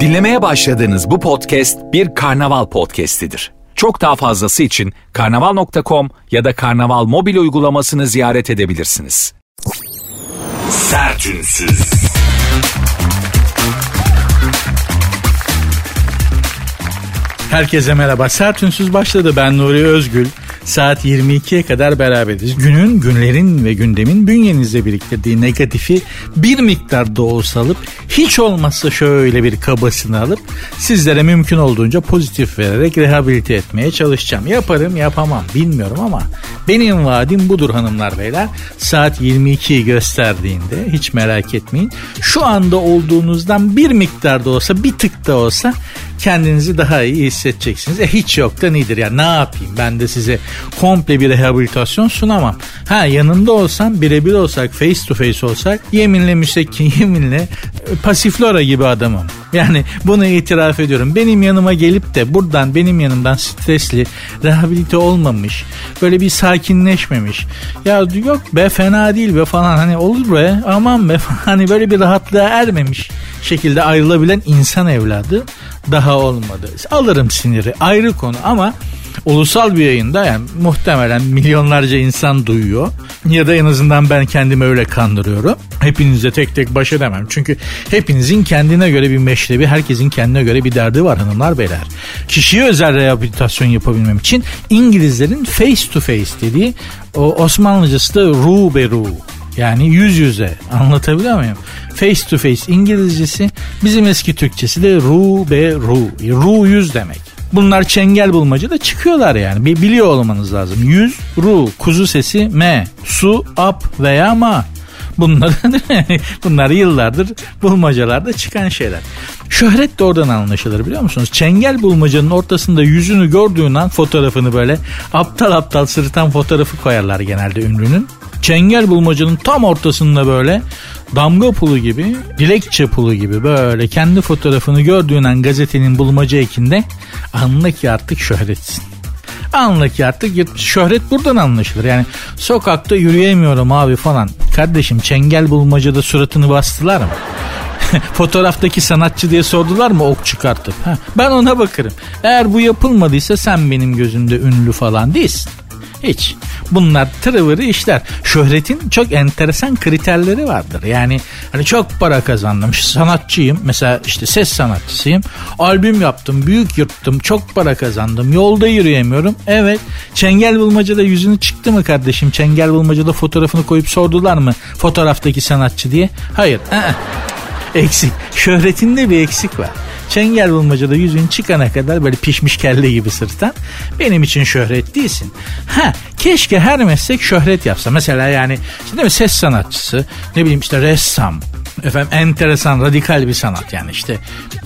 Dinlemeye başladığınız bu podcast bir karnaval podcastidir. Çok daha fazlası için karnaval.com ya da karnaval mobil uygulamasını ziyaret edebilirsiniz. Sertünsüz. Herkese merhaba. Sertünsüz başladı. Ben Nuri Özgül. Saat 22'ye kadar beraberiz. Günün, günlerin ve gündemin bünyenizde biriktirdiği negatifi bir miktar da olsa alıp hiç olmazsa şöyle bir kabasını alıp sizlere mümkün olduğunca pozitif vererek rehabilite etmeye çalışacağım. Yaparım yapamam bilmiyorum ama benim vaadim budur hanımlar beyler. Saat 22'yi gösterdiğinde hiç merak etmeyin. Şu anda olduğunuzdan bir miktar da olsa bir tık da olsa kendinizi daha iyi hissedeceksiniz. E hiç yok da nedir ya ne yapayım ben de size komple bir rehabilitasyon sunamam. Ha yanında olsam birebir olsak face to face olsak yeminle müsekkin yeminle e, pasiflora gibi adamım. Yani bunu itiraf ediyorum. Benim yanıma gelip de buradan benim yanımdan stresli rehabilite olmamış böyle bir sakinleşmemiş. Ya yok be fena değil be falan hani olur be aman be hani böyle bir rahatlığa ermemiş şekilde ayrılabilen insan evladı daha olmadı. Alırım siniri ayrı konu ama ulusal bir yayında yani muhtemelen milyonlarca insan duyuyor. Ya da en azından ben kendimi öyle kandırıyorum. Hepinize tek tek baş edemem. Çünkü hepinizin kendine göre bir meşrebi, herkesin kendine göre bir derdi var hanımlar beyler. Kişiye özel rehabilitasyon yapabilmem için İngilizlerin face to face dediği o Osmanlıcası da ru be ru yani yüz yüze anlatabiliyor muyum? Face to face İngilizcesi bizim eski Türkçesi de ru be ru. Ru yüz demek. Bunlar çengel bulmaca da çıkıyorlar yani. Bir biliyor olmanız lazım. Yüz, ru, kuzu sesi, me, su, ap veya ma. Bunlar, bunlar yıllardır bulmacalarda çıkan şeyler. Şöhret de oradan anlaşılır biliyor musunuz? Çengel bulmacanın ortasında yüzünü gördüğün an fotoğrafını böyle aptal aptal sırıtan fotoğrafı koyarlar genelde ünlünün. Çengel bulmacanın tam ortasında böyle damga pulu gibi, dilekçe pulu gibi böyle kendi fotoğrafını gördüğün an gazetenin bulmaca ekinde anla ki artık şöhretsin. Anla ki artık şöhret buradan anlaşılır. Yani sokakta yürüyemiyorum abi falan. Kardeşim çengel bulmacada suratını bastılar mı? fotoğraftaki sanatçı diye sordular mı ok çıkartıp? Ha, ben ona bakarım. Eğer bu yapılmadıysa sen benim gözümde ünlü falan değilsin. Hiç. Bunlar tırıvırı işler. Şöhretin çok enteresan kriterleri vardır. Yani hani çok para kazandım. Sanatçıyım. Mesela işte ses sanatçısıyım. Albüm yaptım. Büyük yırttım. Çok para kazandım. Yolda yürüyemiyorum. Evet. Çengel bulmacada yüzünü çıktı mı kardeşim? Çengel bulmacada fotoğrafını koyup sordular mı? Fotoğraftaki sanatçı diye. Hayır. Eksik. Şöhretinde bir eksik var. Çengel bulmacada yüzün çıkana kadar böyle pişmiş kelle gibi sırttan benim için şöhret değilsin. Ha keşke her meslek şöhret yapsa. Mesela yani işte değil ses sanatçısı ne bileyim işte ressam efendim enteresan radikal bir sanat yani işte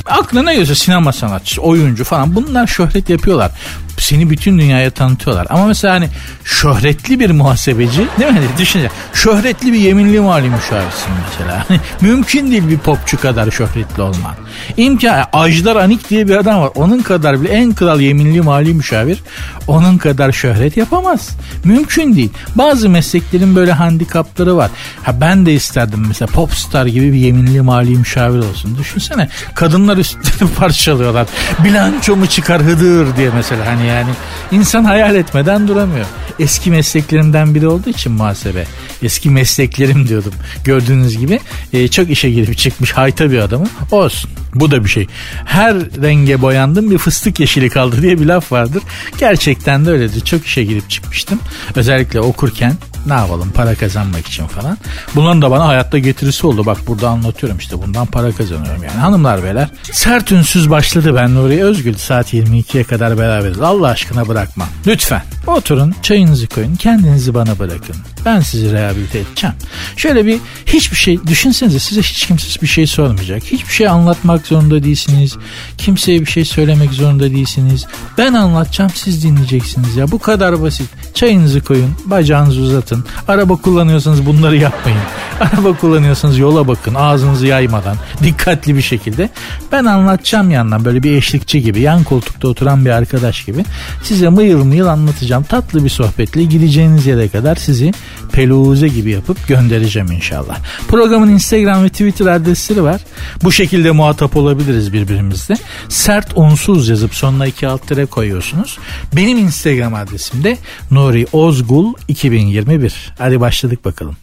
aklına geliyorsa sinema sanatçısı oyuncu falan bunlar şöhret yapıyorlar seni bütün dünyaya tanıtıyorlar. Ama mesela hani şöhretli bir muhasebeci değil mi? Düşünce şöhretli bir yeminli mali müşavirsin mesela. Hani mümkün değil bir popçu kadar şöhretli olman. İmkan Ajdar Anik diye bir adam var. Onun kadar bile en kral yeminli mali müşavir onun kadar şöhret yapamaz. Mümkün değil. Bazı mesleklerin böyle handikapları var. Ha ben de isterdim mesela popstar gibi bir yeminli mali müşavir olsun. Düşünsene kadınlar üstlerini parçalıyorlar. Bilanço mu çıkar hıdır diye mesela hani yani insan hayal etmeden duramıyor. Eski mesleklerimden biri olduğu için muhasebe. Eski mesleklerim diyordum. Gördüğünüz gibi e, çok işe girip çıkmış hayta bir adamım. Olsun. Bu da bir şey. Her renge boyandım bir fıstık yeşili kaldı diye bir laf vardır. Gerçekten de öyledir. Çok işe girip çıkmıştım. Özellikle okurken ne yapalım para kazanmak için falan. Bunların da bana hayatta getirisi oldu. Bak burada anlatıyorum işte bundan para kazanıyorum yani. Hanımlar beyler sert ünsüz başladı ben Nuri Özgül saat 22'ye kadar beraberiz. Allah aşkına bırakma. Lütfen oturun çayınızı koyun kendinizi bana bırakın. Ben sizi rehabilite edeceğim. Şöyle bir hiçbir şey düşünsenize size hiç kimse bir şey sormayacak. Hiçbir şey anlatmak zorunda değilsiniz. Kimseye bir şey söylemek zorunda değilsiniz. Ben anlatacağım siz dinleyeceksiniz ya. Bu kadar basit. Çayınızı koyun bacağınızı uzatın. Araba kullanıyorsanız bunları yapmayın. Araba kullanıyorsanız yola bakın ağzınızı yaymadan dikkatli bir şekilde. Ben anlatacağım yandan böyle bir eşlikçi gibi yan koltukta oturan bir arkadaş gibi size mıyıl mıyıl anlatacağım. Tatlı bir sohbetle gideceğiniz yere kadar sizi peluze gibi yapıp göndereceğim inşallah. Programın Instagram ve Twitter adresleri var. Bu şekilde muhatap olabiliriz birbirimizle. Sert unsuz yazıp sonuna iki alt tere koyuyorsunuz. Benim Instagram adresim de Nuri Ozgul 2021. Hadi başladık bakalım.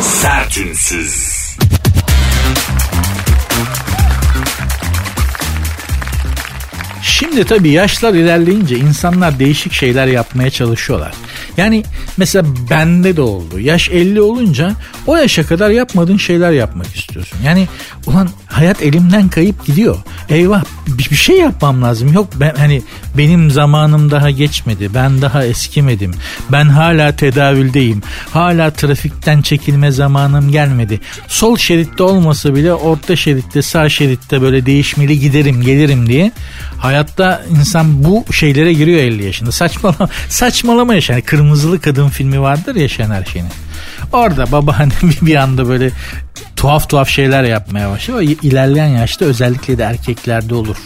Sertünsüz. Şimdi tabii yaşlar ilerleyince insanlar değişik şeyler yapmaya çalışıyorlar. Yani mesela bende de oldu. Yaş 50 olunca o yaşa kadar yapmadığın şeyler yapmak istiyorsun. Yani ulan hayat elimden kayıp gidiyor. Eyvah bir, bir şey yapmam lazım. Yok ben hani benim zamanım daha geçmedi. Ben daha eskimedim. Ben hala tedavüldeyim. Hala trafikten çekilme zamanım gelmedi. Sol şeritte olmasa bile orta şeritte sağ şeritte böyle değişmeli giderim gelirim diye hayatta insan bu şeylere giriyor 50 yaşında. Saçmalama, saçmalama yaşa. Yani Kırmızılı Kadın filmi vardır ya Şener Şen'in. Orada babaannem bir anda böyle tuhaf tuhaf şeyler yapmaya başlıyor. İlerleyen yaşta özellikle de erkeklerde olur.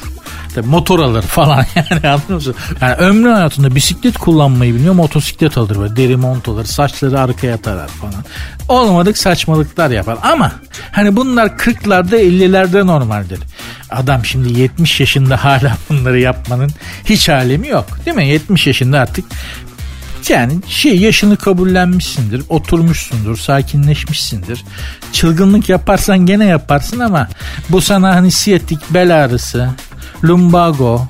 Tabii motor alır falan yani anlıyor musun? Yani ömrü hayatında bisiklet kullanmayı biliyor motosiklet alır böyle deri mont alır saçları arkaya tarar falan. Olmadık saçmalıklar yapar ama hani bunlar 40'larda 50'lerde normaldir. Adam şimdi 70 yaşında hala bunları yapmanın hiç alemi yok değil mi? 70 yaşında artık yani şey yaşını kabullenmişsindir, oturmuşsundur, sakinleşmişsindir. Çılgınlık yaparsan gene yaparsın ama bu sana hani siyatik, bel ağrısı, lumbago,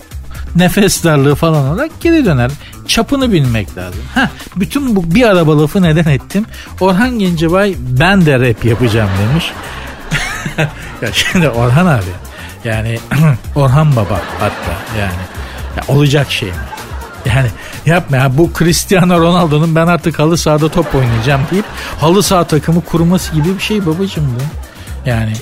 nefes darlığı falan olarak geri döner. Çapını bilmek lazım. Ha, bütün bu bir araba lafı neden ettim? Orhan Gencebay ben de rap yapacağım demiş. ya şimdi Orhan abi yani Orhan Baba hatta yani ya olacak şey mi? Yani yapma ya bu Cristiano Ronaldo'nun ben artık halı sahada top oynayacağım deyip halı saha takımı kurması gibi bir şey babacım bu. Yani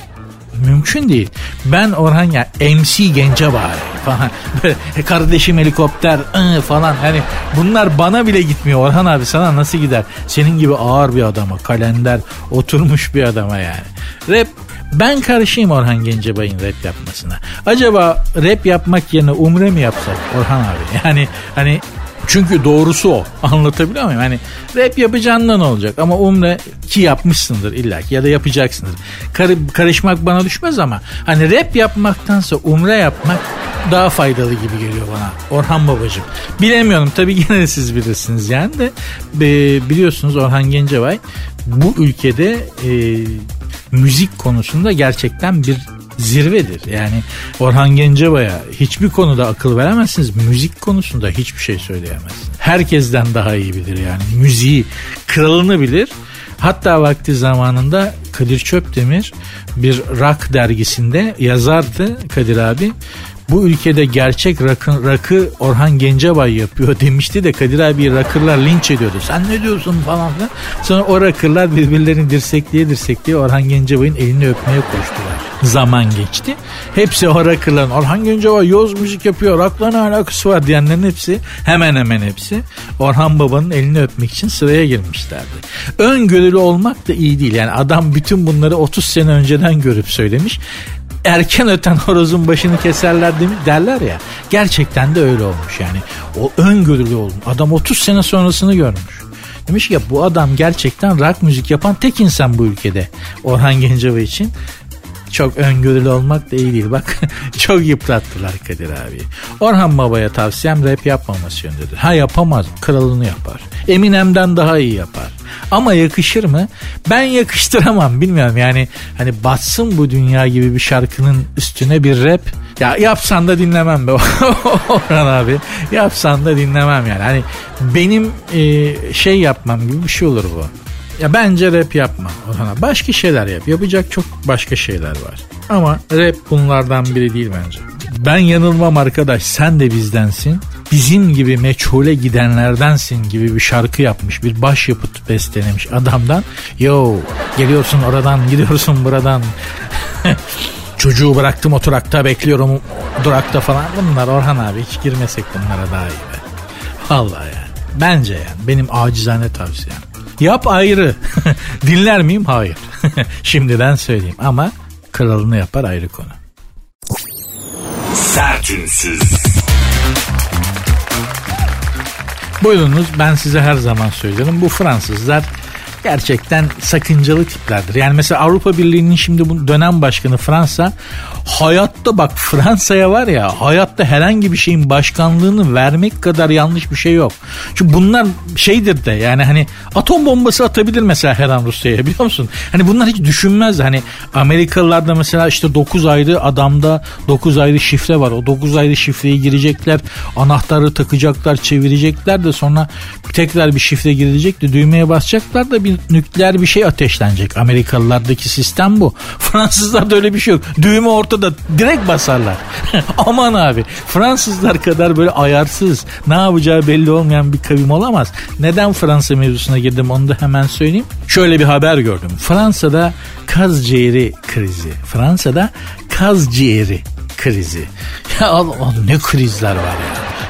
mümkün değil. Ben Orhan ya MC gence bari falan. Böyle kardeşim helikopter ıı, falan. Hani bunlar bana bile gitmiyor Orhan abi sana nasıl gider? Senin gibi ağır bir adama kalender oturmuş bir adama yani. Rap ben karışayım Orhan Gencebay'ın rap yapmasına. Acaba rap yapmak yerine umre mi yapsak Orhan abi? Yani hani çünkü doğrusu o. Anlatabiliyor muyum? Hani rap yapacağından olacak ama umre ki yapmışsındır illa ki ya da yapacaksındır. Kar karışmak bana düşmez ama hani rap yapmaktansa umre yapmak daha faydalı gibi geliyor bana. Orhan babacığım. Bilemiyorum tabii de siz bilirsiniz yani de biliyorsunuz Orhan Gencebay bu ülkede e, müzik konusunda gerçekten bir zirvedir. Yani Orhan Gencebay'a hiçbir konuda akıl veremezsiniz. Müzik konusunda hiçbir şey söyleyemezsiniz. Herkesten daha iyi bilir yani. Müziği kralını bilir. Hatta vakti zamanında Kadir Çöpdemir bir rock dergisinde yazardı Kadir abi bu ülkede gerçek rakı, rakı Orhan Gencebay yapıyor demişti de Kadir abi rakırlar linç ediyordu. Sen ne diyorsun falan filan. Sonra o rakırlar birbirlerini dirsekliye dirsekliye Orhan Gencebay'ın elini öpmeye koştular. Zaman geçti. Hepsi o rakırların Orhan Gencebay yoz müzik yapıyor rakla ne alakası var diyenlerin hepsi hemen hemen hepsi Orhan Baba'nın elini öpmek için sıraya girmişlerdi. Öngörülü olmak da iyi değil. Yani adam bütün bunları 30 sene önceden görüp söylemiş erken öten horozun başını keserler demiş, derler ya. Gerçekten de öyle olmuş yani. O öngörülü olmuş. Adam 30 sene sonrasını görmüş. Demiş ki ya bu adam gerçekten rock müzik yapan tek insan bu ülkede. Orhan Gencebay için çok öngörülü olmak da iyi değil. Bak çok yıprattılar Kadir abi. Orhan Baba'ya tavsiyem rap yapmaması yönündedir. Ha yapamaz. Kralını yapar. Eminem'den daha iyi yapar. Ama yakışır mı? Ben yakıştıramam bilmiyorum yani hani batsın bu dünya gibi bir şarkının üstüne bir rap ya yapsan da dinlemem be Orhan abi yapsan da dinlemem yani hani benim e, şey yapmam gibi bir şey olur bu. Ya bence rap yapma Orhan Başka şeyler yap. Yapacak çok başka şeyler var. Ama rap bunlardan biri değil bence. Ben yanılmam arkadaş sen de bizdensin. Bizim gibi meçhule gidenlerdensin gibi bir şarkı yapmış. Bir başyapıt bestelemiş adamdan. Yo geliyorsun oradan gidiyorsun buradan. Çocuğu bıraktım oturakta bekliyorum durakta falan. Bunlar Orhan abi hiç girmesek bunlara daha iyi be. Vallahi yani. Bence yani benim acizane tavsiyem. Yap ayrı. Dinler miyim? Hayır. Şimdiden söyleyeyim ama kralını yapar ayrı konu. Sertünsüz. Buyurunuz ben size her zaman söylüyorum. Bu Fransızlar gerçekten sakıncalı tiplerdir. Yani mesela Avrupa Birliği'nin şimdi bu dönem başkanı Fransa hayatta bak Fransa'ya var ya hayatta herhangi bir şeyin başkanlığını vermek kadar yanlış bir şey yok. Çünkü bunlar şeydir de yani hani atom bombası atabilir mesela her an Rusya'ya biliyor musun? Hani bunlar hiç düşünmez. Hani Amerikalılar da mesela işte 9 ayrı adamda 9 ayrı şifre var. O 9 ayrı şifreyi girecekler. Anahtarı takacaklar, çevirecekler de sonra tekrar bir şifre girecek de düğmeye basacaklar da bir nükleer bir şey ateşlenecek. Amerikalılardaki sistem bu. Fransızlarda öyle bir şey yok. Düğme ortada direkt basarlar. Aman abi Fransızlar kadar böyle ayarsız ne yapacağı belli olmayan bir kavim olamaz. Neden Fransa mevzusuna girdim onu da hemen söyleyeyim. Şöyle bir haber gördüm. Fransa'da kaz ciğeri krizi. Fransa'da kaz ciğeri krizi. Ya Allah, ne krizler var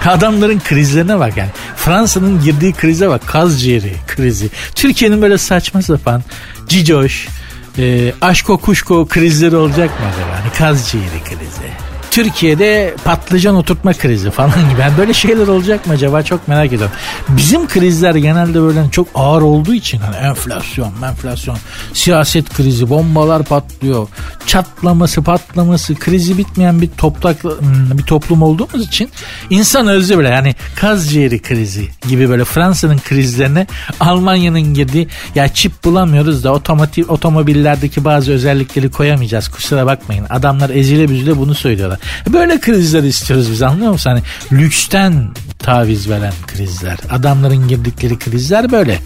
ya. Adamların krizlerine bak yani. Fransa'nın girdiği krize bak. Kaz ciğeri krizi. Türkiye'nin böyle saçma sapan cicoş, e, aşko kuşko krizleri olacak mı acaba? Hani kaz ciğeri krizi. Türkiye'de patlıcan oturtma krizi falan gibi. Yani böyle şeyler olacak mı acaba çok merak ediyorum. Bizim krizler genelde böyle çok ağır olduğu için hani enflasyon, enflasyon, siyaset krizi, bombalar patlıyor. Çatlaması, patlaması, krizi bitmeyen bir toplak hmm, bir toplum olduğumuz için insan özü bile yani kaz ciğeri krizi gibi böyle Fransa'nın krizlerine Almanya'nın girdiği ya çip bulamıyoruz da otomotiv otomobillerdeki bazı özellikleri koyamayacağız. Kusura bakmayın. Adamlar ezile büzüle bunu söylüyorlar. Böyle krizler istiyoruz biz anlıyor musun? Hani lüksten taviz veren krizler. Adamların girdikleri krizler böyle.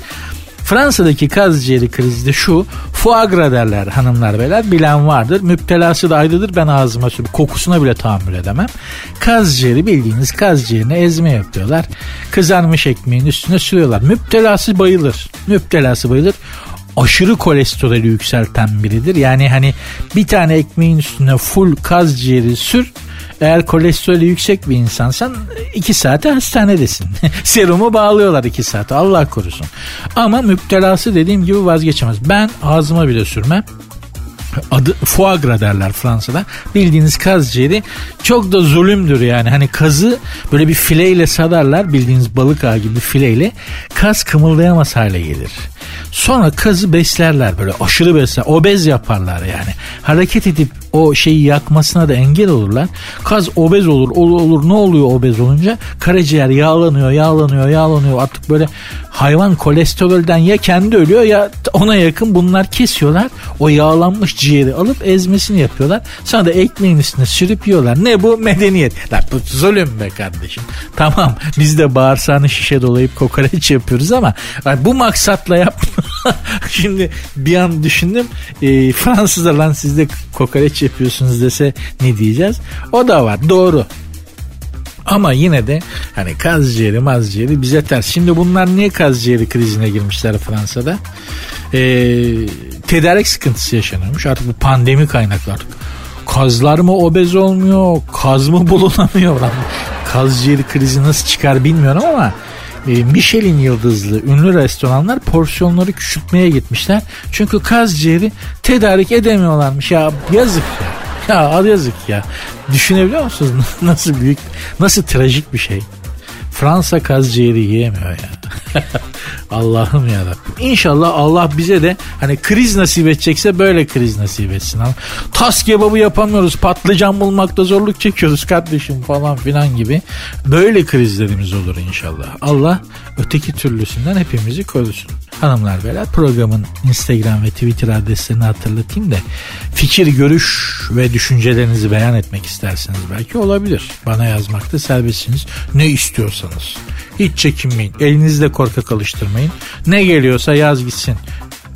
Fransa'daki kaz ciğeri krizi de şu. Foie gras derler hanımlar beyler. Bilen vardır. Müptelası da ayrıdır. Ben ağzıma sürüp kokusuna bile tahammül edemem. Kaz ciğeri bildiğiniz kaz ciğerini ezme yapıyorlar. Kızarmış ekmeğin üstüne sürüyorlar. Müptelası bayılır. Müptelası bayılır aşırı kolesterolü yükselten biridir. Yani hani bir tane ekmeğin üstüne full kaz ciğeri sür. Eğer kolesterolü yüksek bir insansan iki saate hastanedesin. Serumu bağlıyorlar iki saate Allah korusun. Ama müptelası dediğim gibi vazgeçemez. Ben ağzıma bile sürmem adı foie gras derler Fransa'da. Bildiğiniz kaz ciğeri çok da zulümdür yani. Hani kazı böyle bir fileyle sadarlar bildiğiniz balık ağı gibi fileyle. Kaz kımıldayamaz hale gelir. Sonra kazı beslerler böyle aşırı besler. Obez yaparlar yani. Hareket edip o şeyi yakmasına da engel olurlar. Kaz obez olur, olur, olur. Ne oluyor obez olunca? Karaciğer yağlanıyor, yağlanıyor, yağlanıyor. Artık böyle hayvan kolesterolden ya kendi ölüyor ya ona yakın bunlar kesiyorlar. O yağlanmış ciğeri alıp ezmesini yapıyorlar. Sonra da ekmeğin üstüne sürüp yiyorlar. Ne bu? Medeniyet. La bu zulüm be kardeşim. Tamam biz de bağırsağını şişe dolayıp kokoreç yapıyoruz ama bu maksatla yap. Şimdi bir an düşündüm. E, Fransızlar lan siz de kokoreç yapıyorsunuz dese ne diyeceğiz? O da var. Doğru. Ama yine de hani kaz ciğeri maz ciğeri bize ters. Şimdi bunlar niye kaz ciğeri krizine girmişler Fransa'da? Ee, tedarik sıkıntısı yaşanıyormuş. Artık bu pandemi kaynaklı artık. Kazlar mı obez olmuyor? Kaz mı bulunamıyor? Kaz ciğeri krizi nasıl çıkar bilmiyorum ama e, Michelin yıldızlı ünlü restoranlar porsiyonları küçültmeye gitmişler. Çünkü kaz ciğeri tedarik edemiyorlarmış. Ya yazık ya. Ya yazık ya. Düşünebiliyor musunuz nasıl büyük, nasıl trajik bir şey. Fransa kaz ciğeri yiyemiyor ya. Allah'ım ya İnşallah Allah bize de hani kriz nasip edecekse böyle kriz nasip etsin. Ama tas kebabı yapamıyoruz. Patlıcan bulmakta zorluk çekiyoruz kardeşim falan filan gibi. Böyle krizlerimiz olur inşallah. Allah öteki türlüsünden hepimizi korusun. Hanımlar beyler programın Instagram ve Twitter adreslerini hatırlatayım da fikir, görüş ve düşüncelerinizi beyan etmek isterseniz belki olabilir. Bana yazmakta serbestsiniz. Ne istiyorsanız. Hiç çekinmeyin. Elinizle korkak alıştırmayın. Ne geliyorsa yaz gitsin.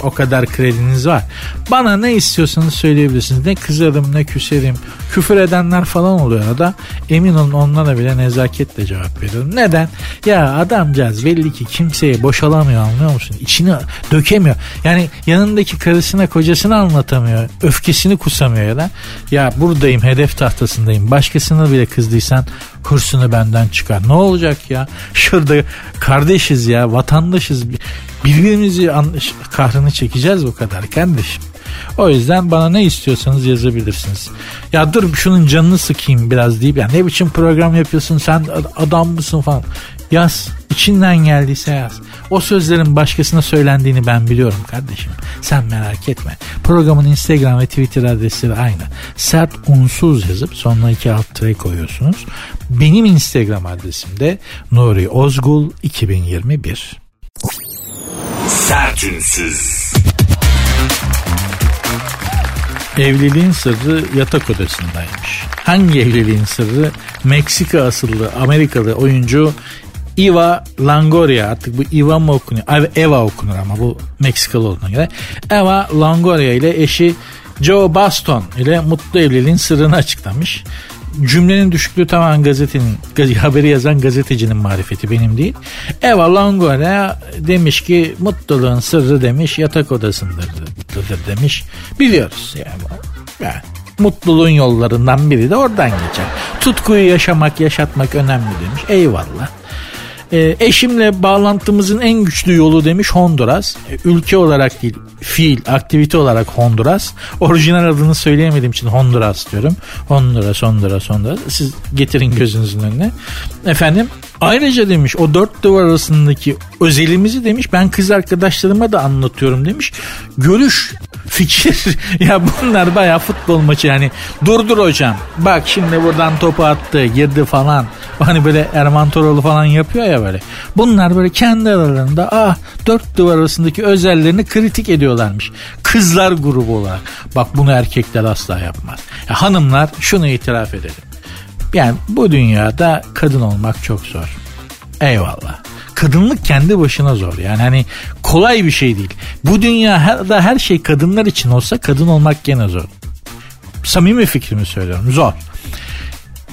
O kadar krediniz var. Bana ne istiyorsanız söyleyebilirsiniz. Ne kızarım ne küserim. Küfür edenler falan oluyor da emin olun onlara bile nezaketle cevap veriyorum. Neden? Ya adamcağız belli ki kimseye boşalamıyor anlıyor musun? İçini dökemiyor. Yani yanındaki karısına kocasını anlatamıyor. Öfkesini kusamıyor ya da ya buradayım hedef tahtasındayım. Başkasına bile kızdıysan hırsını benden çıkar. Ne olacak ya? Şurada kardeşiz ya vatandaşız. Birbirimizi kahrını çekeceğiz bu kadar kardeşim. O yüzden bana ne istiyorsanız yazabilirsiniz. Ya dur şunun canını sıkayım biraz deyip ya ne biçim program yapıyorsun sen adam mısın falan. Yaz. İçinden geldiyse yaz. O sözlerin başkasına söylendiğini ben biliyorum kardeşim. Sen merak etme. Programın Instagram ve Twitter adresleri aynı. Sert unsuz yazıp sonuna iki alt tire koyuyorsunuz. Benim Instagram adresim de Nuri Ozgul 2021. Sertünsüz. Evliliğin sırrı yatak odasındaymış. Hangi evliliğin sırrı? Meksika asıllı Amerikalı oyuncu Eva Longoria artık bu Eva mı okunuyor? Eva okunur ama bu Meksikalı olduğuna göre. Eva Longoria ile eşi Joe Baston ile mutlu evliliğin sırrını açıklamış. Cümlenin düşüklüğü tamamen gazetenin, haberi yazan gazetecinin marifeti benim değil. Eva Longoria demiş ki mutluluğun sırrı demiş yatak odasındır demiş. Biliyoruz yani. yani mutluluğun yollarından biri de oradan geçer. Tutkuyu yaşamak, yaşatmak önemli demiş. Eyvallah. E, eşimle bağlantımızın en güçlü yolu demiş Honduras. E, ülke olarak değil, fiil, aktivite olarak Honduras. Orijinal adını söyleyemediğim için Honduras diyorum. Honduras, Honduras, Honduras. Siz getirin gözünüzün önüne. Efendim ayrıca demiş o dört duvar arasındaki özelimizi demiş ben kız arkadaşlarıma da anlatıyorum demiş. Görüş fikir ya bunlar baya futbol maçı yani. Durdur hocam bak şimdi buradan topu attı girdi falan. Hani böyle Erman Toroğlu falan yapıyor ya böyle. Bunlar böyle kendi aralarında ah dört duvar arasındaki özellerini kritik ediyorlarmış. Kızlar grubu olarak. Bak bunu erkekler asla yapmaz. Ya hanımlar şunu itiraf edelim yani bu dünyada kadın olmak çok zor eyvallah kadınlık kendi başına zor. Yani hani kolay bir şey değil. Bu dünyada her şey kadınlar için olsa kadın olmak gene zor. Samimi fikrimi söylüyorum. Zor.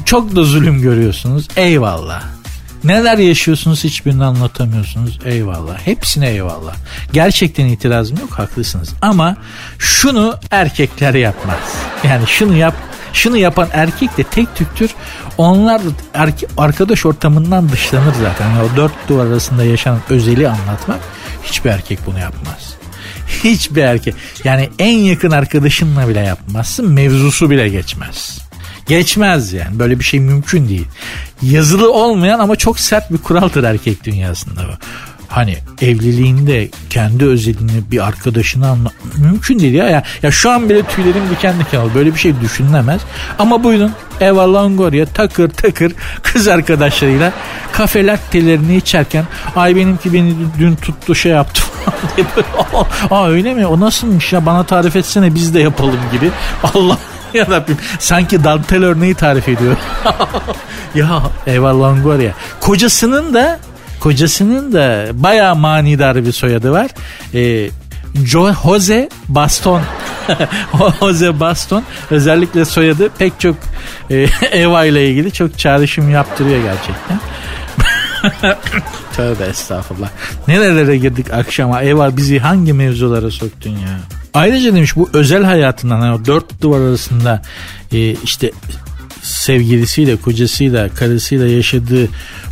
Çok da zulüm görüyorsunuz. Eyvallah. Neler yaşıyorsunuz hiçbirini anlatamıyorsunuz. Eyvallah. Hepsine eyvallah. Gerçekten itirazım yok haklısınız. Ama şunu erkekler yapmaz. Yani şunu yap şunu yapan erkek de tek tüktür. Onlar erke, arkadaş ortamından dışlanır zaten. Yani o dört duvar arasında yaşanan özeli anlatmak hiçbir erkek bunu yapmaz. Hiçbir erkek. Yani en yakın arkadaşınla bile yapmazsın. Mevzusu bile geçmez. Geçmez yani. Böyle bir şey mümkün değil. Yazılı olmayan ama çok sert bir kuraldır erkek dünyasında bu hani evliliğinde kendi özelini bir arkadaşına anla mümkün değil ya. ya. Ya şu an bile tüylerim diken diken oldu. Böyle bir şey düşünülemez. Ama buyurun Eva Longoria takır takır kız arkadaşlarıyla kafe lattelerini içerken ay benimki beni dün tuttu şey yaptı diye böyle, aa, öyle mi o nasılmış ya bana tarif etsene biz de yapalım gibi. Allah ya Rabbim sanki dantel örneği tarif ediyor. ya Eva Longoria kocasının da Kocasının da bayağı manidar bir soyadı var. E, Jose Baston. Jose Baston özellikle soyadı pek çok e, Eva ile ilgili çok çağrışım yaptırıyor gerçekten. Tövbe estağfurullah. Nerelere girdik akşama? Eva bizi hangi mevzulara soktun ya? Ayrıca demiş bu özel hayatından yani dört duvar arasında e, işte sevgilisiyle, kocasıyla, karısıyla yaşadığı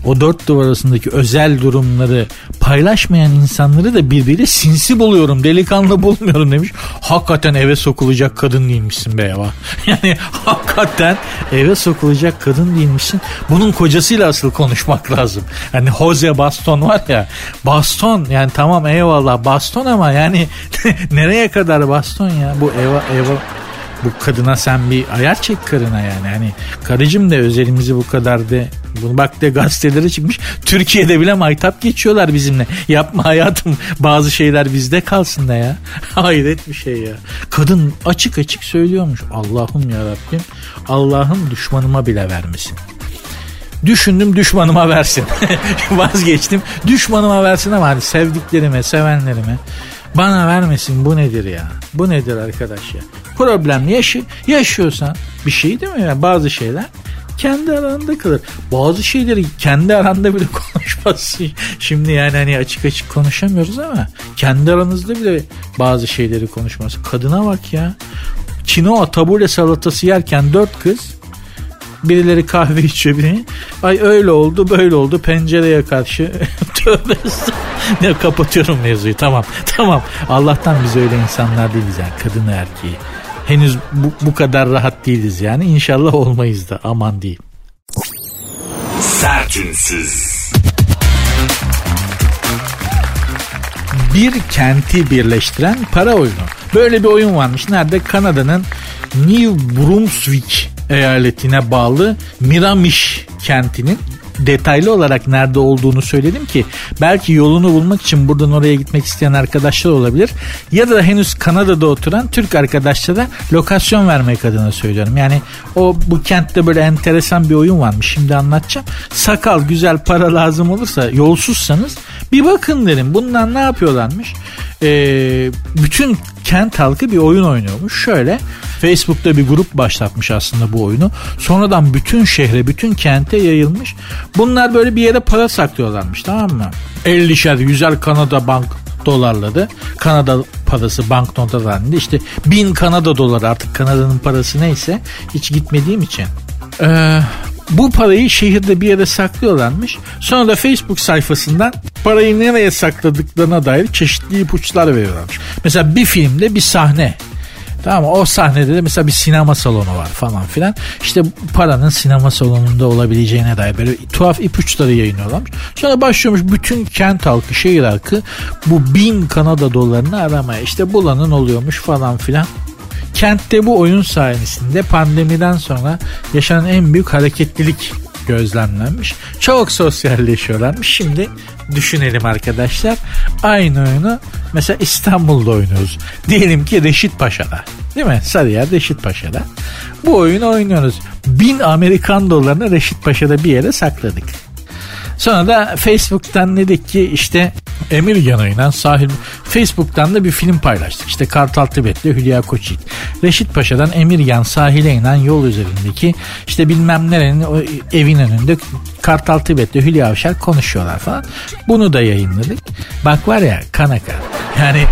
o dört duvar arasındaki özel durumları paylaşmayan insanları da birbiriyle sinsi buluyorum. Delikanlı bulmuyorum demiş. Hakikaten eve sokulacak kadın değilmişsin be Eva. Yani hakikaten eve sokulacak kadın değilmişsin. Bunun kocasıyla asıl konuşmak lazım. Hani Jose Baston var ya. Baston yani tamam eyvallah baston ama yani nereye kadar baston ya? Bu Eva, Eva bu kadına sen bir ayar çek karına yani. Hani karıcım da özelimizi bu kadar de bunu bak de gazetelere çıkmış. Türkiye'de bile maytap geçiyorlar bizimle. Yapma hayatım bazı şeyler bizde kalsın da ya. Hayret bir şey ya. Kadın açık açık söylüyormuş. Allah'ım ya Rabbim. Allah'ım düşmanıma bile vermesin. Düşündüm düşmanıma versin. Vazgeçtim. Düşmanıma versin ama hani sevdiklerime, sevenlerime bana vermesin bu nedir ya? Bu nedir arkadaş ya? Problem yaşı, yaşıyorsan bir şey değil mi ya? Bazı şeyler kendi aranda kalır. Bazı şeyleri kendi aranda bile konuşmazsın. Şimdi yani hani açık açık konuşamıyoruz ama kendi aranızda bile bazı şeyleri konuşmaz. Kadına bak ya. Kinoa tabule salatası yerken dört kız Birileri kahve içiyor biri. Ay öyle oldu böyle oldu pencereye karşı. Tövbe ne kapatıyorum mevzuyu tamam tamam. Allah'tan biz öyle insanlar değiliz yani kadın erkeği. Henüz bu, bu kadar rahat değiliz yani. İnşallah olmayız da aman diyeyim. Sertünsüz. bir kenti birleştiren para oyunu. Böyle bir oyun varmış. Nerede? Kanada'nın New Brunswick eyaletine bağlı Miramiş kentinin detaylı olarak nerede olduğunu söyledim ki belki yolunu bulmak için buradan oraya gitmek isteyen arkadaşlar olabilir. Ya da henüz Kanada'da oturan Türk arkadaşlara lokasyon vermek adına söylüyorum. Yani o bu kentte böyle enteresan bir oyun varmış. Şimdi anlatacağım. Sakal güzel para lazım olursa yolsuzsanız bir bakın derim. Bunlar ne yapıyorlarmış? Ee, bütün kent halkı bir oyun oynuyormuş. Şöyle Facebook'ta bir grup başlatmış aslında bu oyunu. Sonradan bütün şehre, bütün kente yayılmış. Bunlar böyle bir yere para saklıyorlarmış tamam mı? 50'şer, 100'er Kanada bank dolarladı. Kanada parası banknota halinde işte bin Kanada doları artık Kanada'nın parası neyse hiç gitmediğim için. Ee, bu parayı şehirde bir yere saklıyorlarmış. Sonra da Facebook sayfasından parayı nereye sakladıklarına dair çeşitli ipuçlar veriyorlarmış. Mesela bir filmde bir sahne Tamam mı? O sahnede de mesela bir sinema salonu var falan filan. İşte paranın sinema salonunda olabileceğine dair böyle tuhaf ipuçları yayınlıyorlarmış. Sonra başlıyormuş bütün kent halkı, şehir halkı bu bin Kanada dolarını aramaya. İşte bulanın oluyormuş falan filan. Kentte bu oyun sayesinde pandemiden sonra yaşanan en büyük hareketlilik gözlemlenmiş. Çok sosyalleşiyorlarmış. Şimdi düşünelim arkadaşlar. Aynı oyunu mesela İstanbul'da oynuyoruz. Diyelim ki Reşit Paşa'da. Değil mi? Sarıyer Reşit Paşa'da. Bu oyunu oynuyoruz. Bin Amerikan dolarını Reşit Paşa'da bir yere sakladık. Sonra da Facebook'tan dedik ki işte Emir Yanay'la sahil Facebook'tan da bir film paylaştık. İşte Kartal Tibet'te Hülya Koçik. Reşit Paşa'dan Emir Yan sahile inen yol üzerindeki işte bilmem nerenin o evin önünde Kartal Tibet'te Hülya Avşar konuşuyorlar falan. Bunu da yayınladık. Bak var ya kanaka. Yani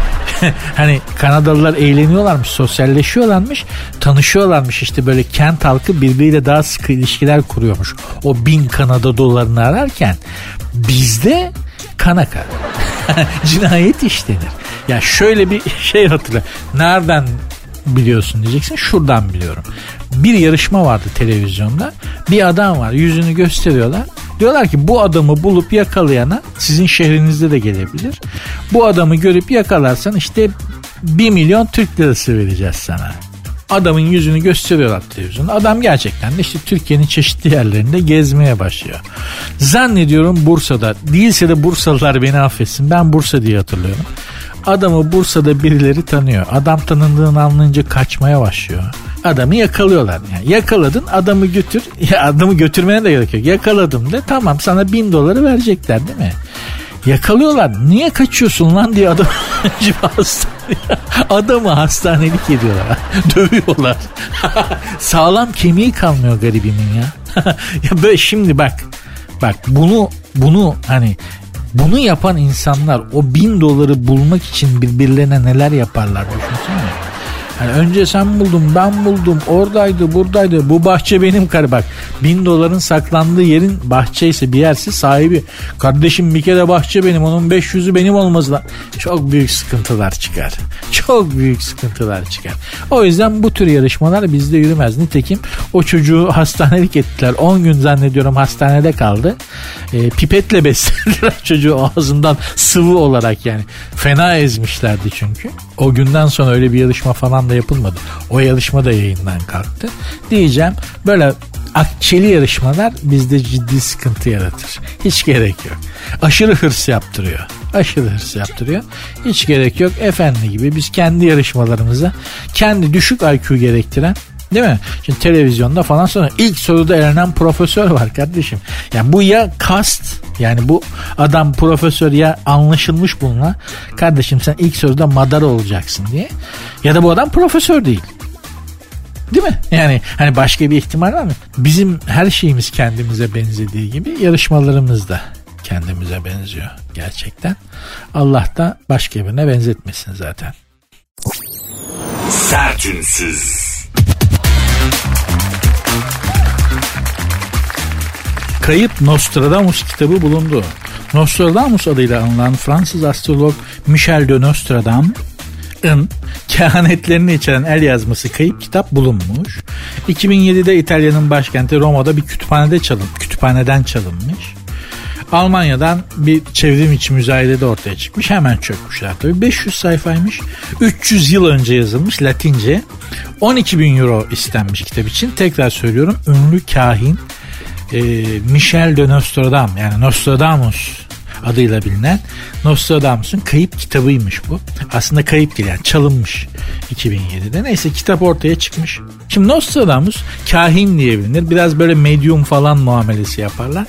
hani Kanadalılar eğleniyorlarmış, sosyalleşiyorlarmış, tanışıyorlarmış işte böyle kent halkı birbiriyle daha sıkı ilişkiler kuruyormuş. O bin Kanada dolarını ararken bizde kanaka. Cinayet işlenir. Ya şöyle bir şey hatırla. Nereden biliyorsun diyeceksin. Şuradan biliyorum. Bir yarışma vardı televizyonda. Bir adam var. Yüzünü gösteriyorlar. Diyorlar ki bu adamı bulup yakalayana sizin şehrinizde de gelebilir. Bu adamı görüp yakalarsan işte 1 milyon Türk lirası vereceğiz sana. Adamın yüzünü gösteriyorlar televizyonda. Adam gerçekten de işte Türkiye'nin çeşitli yerlerinde gezmeye başlıyor. Zannediyorum Bursa'da. Değilse de Bursalılar beni affetsin. Ben Bursa diye hatırlıyorum. Adamı Bursa'da birileri tanıyor. Adam tanındığını anlayınca kaçmaya başlıyor. Adamı yakalıyorlar. Yani yakaladın adamı götür. Ya adamı götürmene de gerek yok. Yakaladım de tamam sana bin doları verecekler değil mi? Yakalıyorlar. Niye kaçıyorsun lan diye adam adamı hastanelik ediyorlar. Dövüyorlar. Sağlam kemiği kalmıyor garibimin ya. ya böyle şimdi bak bak bunu bunu hani bunu yapan insanlar o bin doları bulmak için birbirlerine neler yaparlar düşünsene. Yani önce sen buldun ben buldum oradaydı buradaydı. Bu bahçe benim karı bak bin doların saklandığı yerin bahçe ise bir yerse sahibi. Kardeşim bir kere bahçe benim onun 500'ü benim olmaz da çok büyük sıkıntılar çıkar. Çok büyük sıkıntılar çıkar. O yüzden bu tür yarışmalar bizde yürümez. Nitekim o çocuğu hastanelik ettiler. 10 gün zannediyorum hastanede kaldı. E, pipetle beslediler çocuğu ağzından sıvı olarak yani. Fena ezmişlerdi çünkü. O günden sonra öyle bir yarışma falan da yapılmadı. O yarışma da yayından kalktı. Diyeceğim böyle akçeli yarışmalar bizde ciddi sıkıntı yaratır. Hiç gerek yok. Aşırı hırs yaptırıyor. Aşırı hırs yaptırıyor. Hiç gerek yok. Efendi gibi biz kendi yarışmalarımıza kendi düşük IQ gerektiren Değil mi? Şimdi televizyonda falan sonra ilk soruda elenen profesör var kardeşim. Yani bu ya kast yani bu adam profesör ya anlaşılmış bununla. Kardeşim sen ilk soruda madara olacaksın diye. Ya da bu adam profesör değil. Değil mi? Yani hani başka bir ihtimal var mı? Bizim her şeyimiz kendimize benzediği gibi yarışmalarımız da kendimize benziyor gerçekten. Allah da başka birine benzetmesin zaten. Sertünsüz. Kayıp Nostradamus kitabı bulundu. Nostradamus adıyla anılan Fransız astrolog Michel de Nostradam'ın kehanetlerini içeren el yazması kayıp kitap bulunmuş. 2007'de İtalya'nın başkenti Roma'da bir kütüphanede çalın, kütüphaneden çalınmış. Almanya'dan bir çevrim içi müzayede ortaya çıkmış. Hemen çökmüşler tabii. 500 sayfaymış. 300 yıl önce yazılmış Latince. 12 bin euro istenmiş kitap için. Tekrar söylüyorum ünlü kahin e, Michel de Nostradam yani Nostradamus adıyla bilinen Nostradamus'un kayıp kitabıymış bu. Aslında kayıp değil yani çalınmış 2007'de. Neyse kitap ortaya çıkmış. Şimdi Nostradamus kahin diye bilinir. Biraz böyle medyum falan muamelesi yaparlar.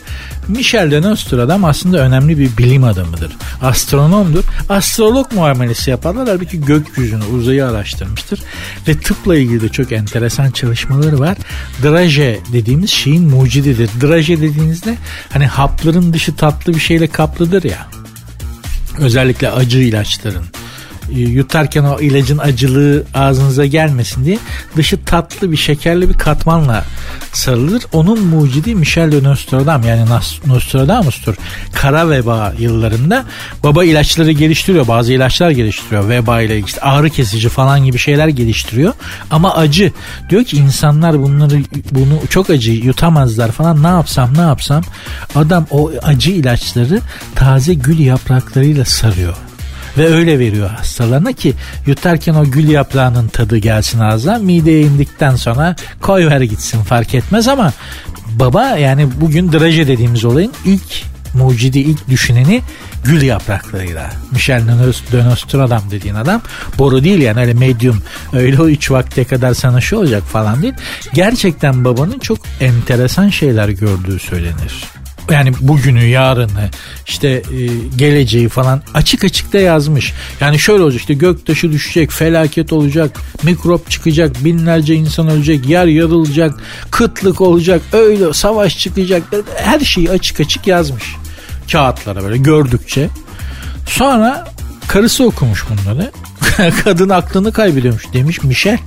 Michel de Nostradam aslında önemli bir bilim adamıdır. Astronomdur. Astrolog muamelesi yaparlar. Halbuki gökyüzünü, uzayı araştırmıştır. Ve tıpla ilgili de çok enteresan çalışmaları var. Draje dediğimiz şeyin mucididir. Draje dediğinizde hani hapların dışı tatlı bir şeyle kaplıdır ya. Özellikle acı ilaçların yutarken o ilacın acılığı ağzınıza gelmesin diye dışı tatlı bir şekerli bir katmanla sarılır. Onun mucidi Michel de Nostradam yani Nostradamus'tur. Kara veba yıllarında baba ilaçları geliştiriyor. Bazı ilaçlar geliştiriyor. Veba ile işte ağrı kesici falan gibi şeyler geliştiriyor. Ama acı. Diyor ki insanlar bunları bunu çok acı yutamazlar falan. Ne yapsam ne yapsam adam o acı ilaçları taze gül yapraklarıyla sarıyor ve öyle veriyor hastalarına ki yutarken o gül yaprağının tadı gelsin ağzına mideye indikten sonra koy ver gitsin fark etmez ama baba yani bugün draje dediğimiz olayın ilk mucidi ilk düşüneni gül yapraklarıyla. Michel de Nostradam dediğin adam boru değil yani öyle medium öyle o üç vakte kadar sana şu olacak falan değil. Gerçekten babanın çok enteresan şeyler gördüğü söylenir yani bugünü, yarını, işte e, geleceği falan açık açık da yazmış. Yani şöyle olacak işte göktaşı düşecek, felaket olacak, mikrop çıkacak, binlerce insan ölecek, yer yarılacak, kıtlık olacak, öyle savaş çıkacak. Her şeyi açık açık yazmış kağıtlara böyle gördükçe. Sonra karısı okumuş bunları. Kadın aklını kaybediyormuş demiş Michel.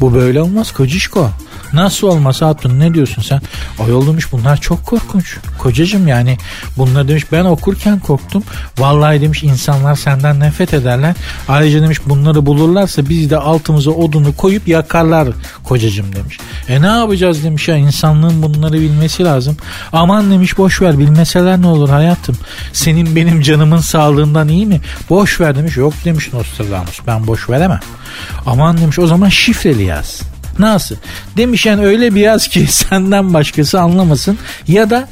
Bu böyle olmaz kocişko. Nasıl olmaz Hatun ne diyorsun sen? Ayol demiş bunlar çok korkunç. Kocacım yani bunlar demiş ben okurken korktum. Vallahi demiş insanlar senden nefret ederler. Ayrıca demiş bunları bulurlarsa biz de altımıza odunu koyup yakarlar kocacım demiş. E ne yapacağız demiş ya insanlığın bunları bilmesi lazım. Aman demiş boş ver bilmeseler ne olur hayatım. Senin benim canımın sağlığından iyi mi? Boş ver demiş. Yok demiş Nostradamus ben boş veremem. Aman demiş o zaman şifreli yaz. Nasıl? Demiş yani öyle bir yaz ki senden başkası anlamasın ya da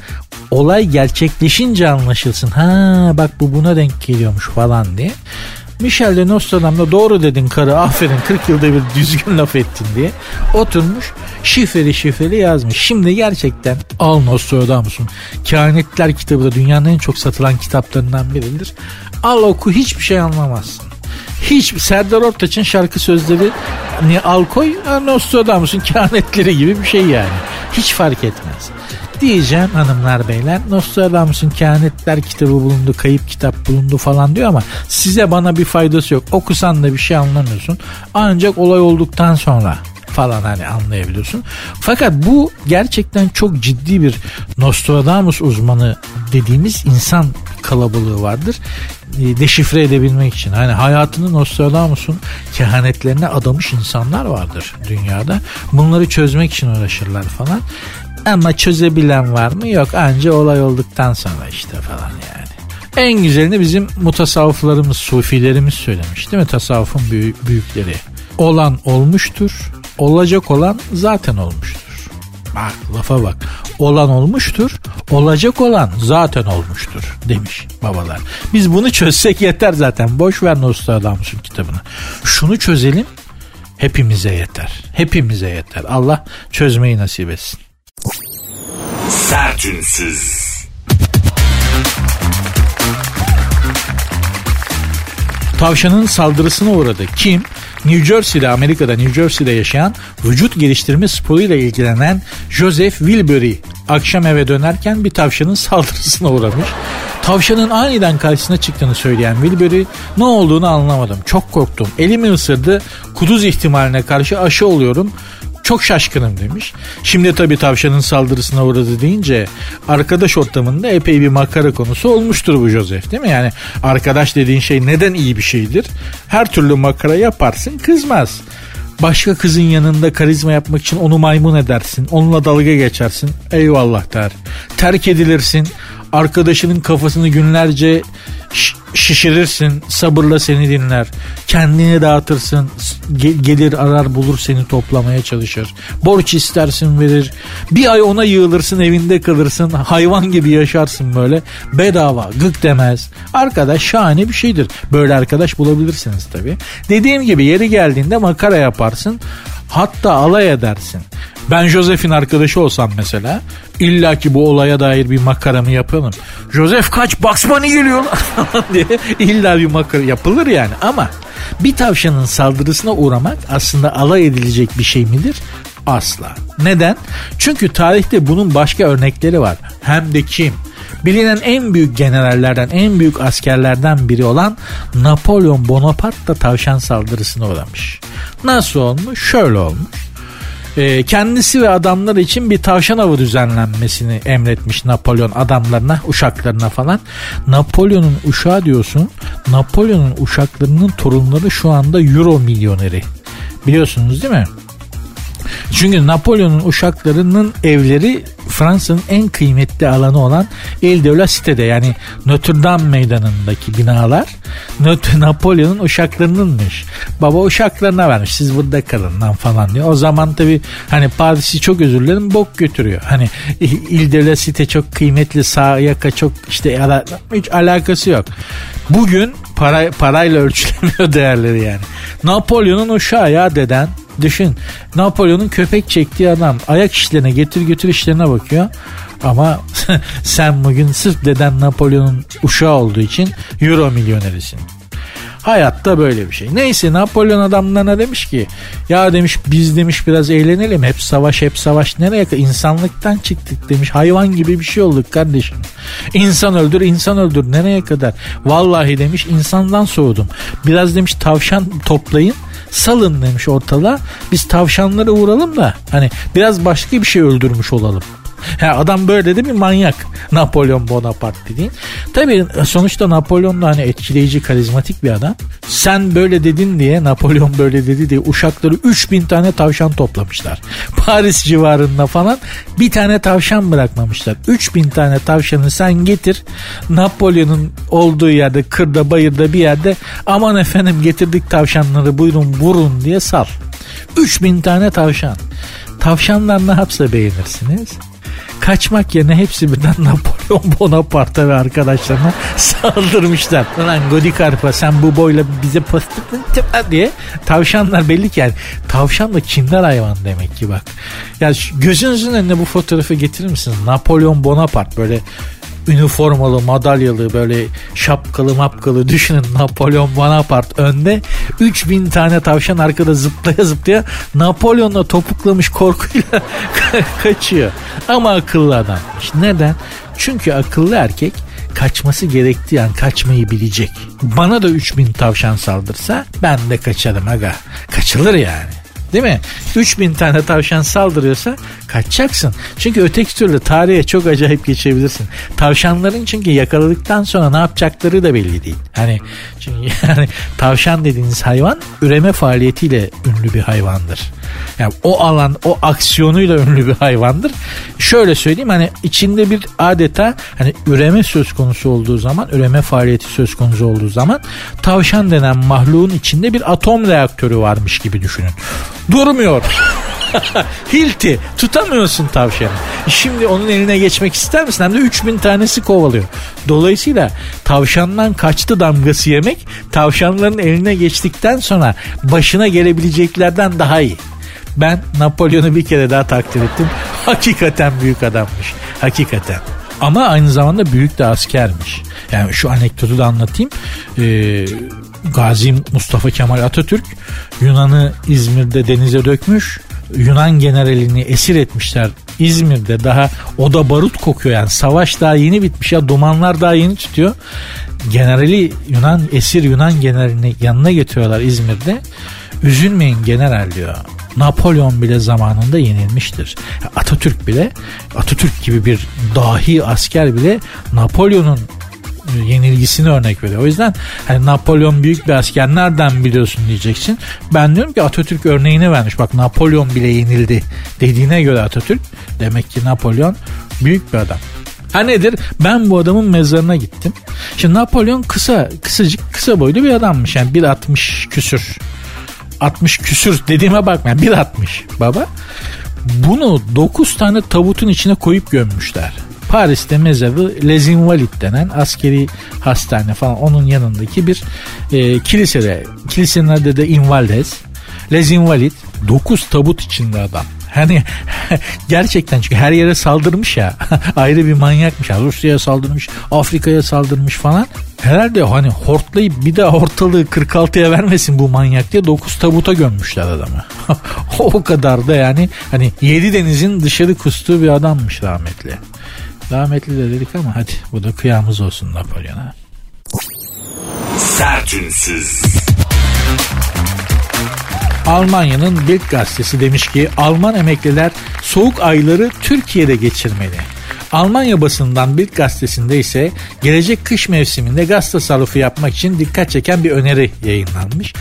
olay gerçekleşince anlaşılsın. Ha bak bu buna denk geliyormuş falan diye. Michel de Nostradam'da doğru dedin karı aferin 40 yılda bir düzgün laf ettin diye oturmuş şifreli şifreli yazmış. Şimdi gerçekten al Nostradamus'un Kehanetler kitabı da dünyanın en çok satılan kitaplarından biridir. Al oku hiçbir şey anlamazsın. Hiç Serdar Ortaç'ın şarkı sözleri ni alkoy Nostradamus'un kehanetleri gibi bir şey yani. Hiç fark etmez. Diyeceğim hanımlar beyler Nostradamus'un kehanetler kitabı bulundu, kayıp kitap bulundu falan diyor ama size bana bir faydası yok. Okusan da bir şey anlamıyorsun. Ancak olay olduktan sonra falan hani anlayabiliyorsun. Fakat bu gerçekten çok ciddi bir Nostradamus uzmanı dediğimiz insan kalabalığı vardır. E, deşifre edebilmek için. Hani hayatını Nostradamus'un kehanetlerine adamış insanlar vardır dünyada. Bunları çözmek için uğraşırlar falan. Ama çözebilen var mı? Yok. Anca olay olduktan sonra işte falan yani. En güzelini bizim mutasavvıflarımız, sufilerimiz söylemiş değil mi? Tasavvufun büyük, büyükleri. Olan olmuştur, olacak olan zaten olmuştur. Bak lafa bak. Olan olmuştur, olacak olan zaten olmuştur demiş babalar. Biz bunu çözsek yeter zaten. Boş ver Nostradamus'un kitabını. Şunu çözelim hepimize yeter. Hepimize yeter. Allah çözmeyi nasip etsin. Sertünsüz. Tavşanın saldırısına uğradı. Kim? New Jersey'de Amerika'da New Jersey'de yaşayan vücut geliştirme sporuyla ilgilenen Joseph Wilbury akşam eve dönerken bir tavşanın saldırısına uğramış. Tavşanın aniden karşısına çıktığını söyleyen Wilbury ne olduğunu anlamadım. Çok korktum. Elimi ısırdı. Kuduz ihtimaline karşı aşı oluyorum. Çok şaşkınım demiş. Şimdi tabii tavşanın saldırısına uğradı deyince arkadaş ortamında epey bir makara konusu olmuştur bu Joseph değil mi? Yani arkadaş dediğin şey neden iyi bir şeydir? Her türlü makara yaparsın kızmaz. Başka kızın yanında karizma yapmak için onu maymun edersin. Onunla dalga geçersin. Eyvallah der. Terk edilirsin. Arkadaşının kafasını günlerce şişirirsin. Sabırla seni dinler. Kendini dağıtırsın. Gelir arar bulur seni toplamaya çalışır. Borç istersin verir. Bir ay ona yığılırsın evinde kalırsın. Hayvan gibi yaşarsın böyle. Bedava gık demez. Arkadaş şahane bir şeydir. Böyle arkadaş bulabilirsiniz tabii. Dediğim gibi yeri geldiğinde makara yaparsın. Hatta alay edersin. Ben Joseph'in arkadaşı olsam mesela illa ki bu olaya dair bir makaramı yapalım. Joseph kaç Bunny geliyor diye illa bir makara yapılır yani ama bir tavşanın saldırısına uğramak aslında alay edilecek bir şey midir? Asla. Neden? Çünkü tarihte bunun başka örnekleri var. Hem de kim? Bilinen en büyük generallerden, en büyük askerlerden biri olan Napolyon Bonaparte da tavşan saldırısına uğramış. Nasıl olmuş? Şöyle olmuş. Ee, kendisi ve adamları için bir tavşan avı düzenlenmesini emretmiş Napolyon adamlarına, uşaklarına falan. Napolyon'un uşağı diyorsun. Napolyon'un uşaklarının torunları şu anda euro milyoneri. Biliyorsunuz değil mi? Çünkü Napolyon'un uşaklarının evleri Fransa'nın en kıymetli alanı olan Ile de la Cité'de yani Notre Dame meydanındaki binalar Napolyon'un uşaklarınınmış. Baba uşaklarına vermiş siz burada kalın lan falan diyor. O zaman tabi hani Paris'i çok özür dilerim bok götürüyor. Hani Ile de la Cité çok kıymetli sağ yaka çok işte hiç alakası yok. Bugün para, parayla ölçülemiyor değerleri yani. Napolyon'un uşağı ya deden Düşün Napolyon'un köpek çektiği adam ayak işlerine getir götür işlerine bakıyor. Ama sen bugün sırf deden Napolyon'un uşağı olduğu için euro milyonerisin. Hayatta böyle bir şey. Neyse Napolyon adamlarına demiş ki ya demiş biz demiş biraz eğlenelim. Hep savaş hep savaş nereye kadar insanlıktan çıktık demiş. Hayvan gibi bir şey olduk kardeşim. İnsan öldür insan öldür nereye kadar. Vallahi demiş insandan soğudum. Biraz demiş tavşan toplayın salın demiş ortalığa. Biz tavşanları vuralım da hani biraz başka bir şey öldürmüş olalım. Ha, adam böyle de bir manyak. Napolyon Bonaparte dediğin. Tabii sonuçta Napolyon da hani etkileyici, karizmatik bir adam. Sen böyle dedin diye, Napolyon böyle dedi diye uşakları 3000 tane tavşan toplamışlar. Paris civarında falan bir tane tavşan bırakmamışlar. 3000 tane tavşanı sen getir. Napolyon'un olduğu yerde, kırda, bayırda bir yerde aman efendim getirdik tavşanları buyurun vurun diye sal. 3000 tane tavşan. Tavşanlar ne yapsa beğenirsiniz? Kaçmak yerine hepsi birden Napolyon Bonaparte ve arkadaşlarına saldırmışlar. Ulan Godikarpa sen bu boyla bize pastıktın diye tavşanlar belli ki yani tavşan da kindar hayvan demek ki bak. Ya gözünüzün önüne bu fotoğrafı getirir misiniz? Napolyon Bonaparte böyle üniformalı, madalyalı, böyle şapkalı mapkalı düşünün Napolyon Bonaparte önde. 3000 tane tavşan arkada zıplaya zıplaya Napolyon'la topuklamış korkuyla kaçıyor. Ama akıllı adammış. Neden? Çünkü akıllı erkek kaçması gerektiği an kaçmayı bilecek. Bana da 3000 tavşan saldırsa ben de kaçarım aga. Kaçılır yani. Değil mi? 3000 tane tavşan saldırıyorsa kaçacaksın. Çünkü öteki türlü tarihe çok acayip geçebilirsin. Tavşanların çünkü yakaladıktan sonra ne yapacakları da belli değil. Hani çünkü yani tavşan dediğiniz hayvan üreme faaliyetiyle ünlü bir hayvandır. Yani o alan o aksiyonuyla ünlü bir hayvandır. Şöyle söyleyeyim hani içinde bir adeta hani üreme söz konusu olduğu zaman üreme faaliyeti söz konusu olduğu zaman tavşan denen mahluğun içinde bir atom reaktörü varmış gibi düşünün. Durmuyor. Hilti tutamıyorsun tavşanı. Şimdi onun eline geçmek ister misin? Hem de 3000 tanesi kovalıyor. Dolayısıyla tavşandan kaçtı damgası yemek tavşanların eline geçtikten sonra başına gelebileceklerden daha iyi. Ben Napolyon'u bir kere daha takdir ettim. Hakikaten büyük adammış. Hakikaten. Ama aynı zamanda büyük de askermiş. Yani şu anekdotu da anlatayım. Ee, Gazi Mustafa Kemal Atatürk Yunan'ı İzmir'de denize dökmüş. Yunan generalini esir etmişler İzmir'de daha o da barut kokuyor yani savaş daha yeni bitmiş ya dumanlar daha yeni tutuyor. Generali Yunan esir Yunan generalini yanına getiriyorlar İzmir'de. Üzülmeyin general diyor. Napolyon bile zamanında yenilmiştir. Atatürk bile Atatürk gibi bir dahi asker bile Napolyon'un yenilgisini örnek veriyor. O yüzden hani Napolyon büyük bir asker nereden biliyorsun diyeceksin. Ben diyorum ki Atatürk örneğini vermiş. Bak Napolyon bile yenildi dediğine göre Atatürk demek ki Napolyon büyük bir adam. Ha nedir? Ben bu adamın mezarına gittim. Şimdi Napolyon kısa, kısacık, kısa boylu bir adammış. Yani 1.60 küsür. 60 küsür dediğime bakma. Yani 1.60 baba. Bunu 9 tane tabutun içine koyup gömmüşler. Paris'te mezarı Les Invalides denen askeri hastane falan onun yanındaki bir e, kilisede. Kilisenin adı da Invalides. Les Invalides 9 tabut içinde adam. Hani gerçekten çünkü her yere saldırmış ya. ayrı bir manyakmış. Ya. Rusya'ya saldırmış, Afrika'ya saldırmış falan. Herhalde hani hortlayıp bir daha ortalığı 46'ya vermesin bu manyak diye 9 tabuta gömmüşler adamı. o kadar da yani hani 7 denizin dışarı kustuğu bir adammış rahmetli. Rahmetli de dedik ama hadi bu da kıyamız olsun Napolyon'a. Sertünsüz. Almanya'nın Bild gazetesi demiş ki Alman emekliler soğuk ayları Türkiye'de geçirmeli. Almanya basından bir gazetesinde ise gelecek kış mevsiminde gaz tasarrufu yapmak için dikkat çeken bir öneri yayınlanmış.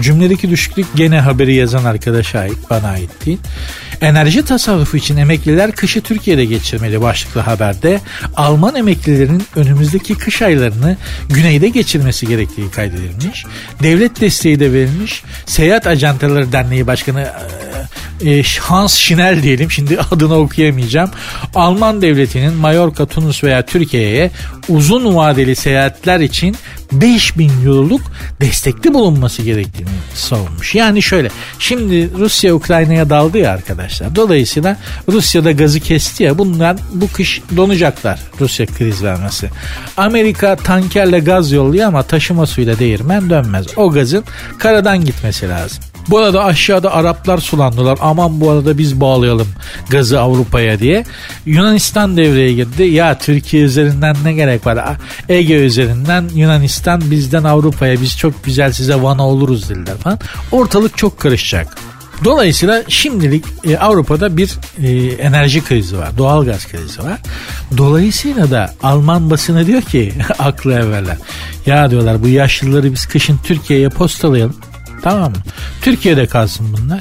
Cümledeki düşüklük gene haberi yazan arkadaşa ait, bana ait değil. Enerji tasarrufu için emekliler kışı Türkiye'de geçirmeli başlıklı haberde Alman emeklilerin önümüzdeki kış aylarını güneyde geçirmesi gerektiği kaydedilmiş. Devlet desteği de verilmiş. Seyahat Ajantaları Derneği Başkanı e, Hans Schnell diyelim şimdi adını okuyamayacağım. Alman devletinin Mallorca, Tunus veya Türkiye'ye uzun vadeli seyahatler için 5000 euroluk destekli bulunması gerektiğini savunmuş. Yani şöyle şimdi Rusya Ukrayna'ya daldı ya arkadaşlar. Dolayısıyla Rusya'da gazı kesti ya bunlar bu kış donacaklar Rusya kriz vermesi. Amerika tankerle gaz yolluyor ama taşıma suyla değirmen dönmez. O gazın karadan gitmesi lazım. Bu arada aşağıda Araplar sulandılar. Aman bu arada biz bağlayalım gazı Avrupa'ya diye. Yunanistan devreye girdi. Ya Türkiye üzerinden ne gerek var? Ege üzerinden Yunanistan bizden Avrupa'ya biz çok güzel size vana oluruz dediler falan. Ortalık çok karışacak. Dolayısıyla şimdilik e, Avrupa'da bir e, enerji krizi var. Doğal gaz krizi var. Dolayısıyla da Alman basını diyor ki aklı evveller. Ya diyorlar bu yaşlıları biz kışın Türkiye'ye postalayalım. Tamam mı? Türkiye'de kalsın bunlar.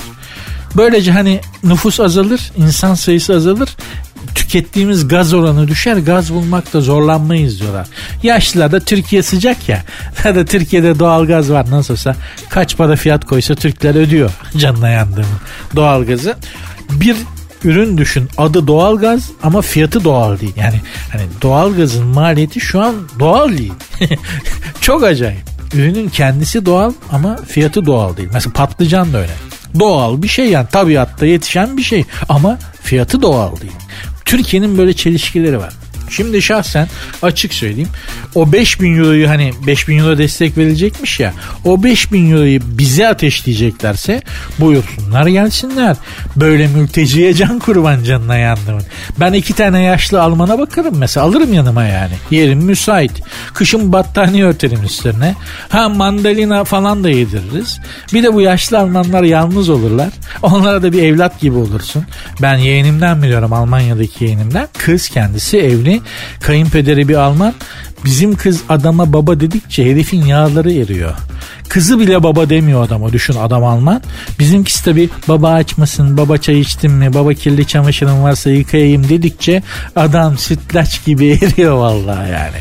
Böylece hani nüfus azalır, insan sayısı azalır tükettiğimiz gaz oranı düşer gaz bulmakta zorlanmayız diyorlar. Yaşlılar da Türkiye sıcak ya. da Türkiye'de doğal gaz var nasılsa kaç para fiyat koysa Türkler ödüyor canına yandığını doğal gazı. Bir ürün düşün adı doğal gaz ama fiyatı doğal değil. Yani hani doğal gazın maliyeti şu an doğal değil. Çok acayip. Ürünün kendisi doğal ama fiyatı doğal değil. Mesela patlıcan da öyle. Doğal bir şey yani tabiatta yetişen bir şey ama fiyatı doğal değil. Türkiye'nin böyle çelişkileri var. Şimdi şahsen açık söyleyeyim. O 5000 euroyu hani 5000 euro destek verilecekmiş ya. O 5000 euroyu bize ateşleyeceklerse buyursunlar gelsinler. Böyle mülteciye can kurban canına yandımın. Ben iki tane yaşlı Alman'a bakarım mesela alırım yanıma yani. Yerim müsait. Kışın battaniye örterim üstlerine. Ha mandalina falan da yediririz. Bir de bu yaşlı Almanlar yalnız olurlar. Onlara da bir evlat gibi olursun. Ben yeğenimden biliyorum Almanya'daki yeğenimden. Kız kendisi evli Kayınpederi bir Alman. Bizim kız adama baba dedikçe herifin yağları eriyor. Kızı bile baba demiyor adama düşün adam Alman. Bizimkisi tabi baba açmasın, baba çay içtin mi, baba kirli çamaşırın varsa yıkayayım dedikçe adam sütlaç gibi eriyor vallahi yani.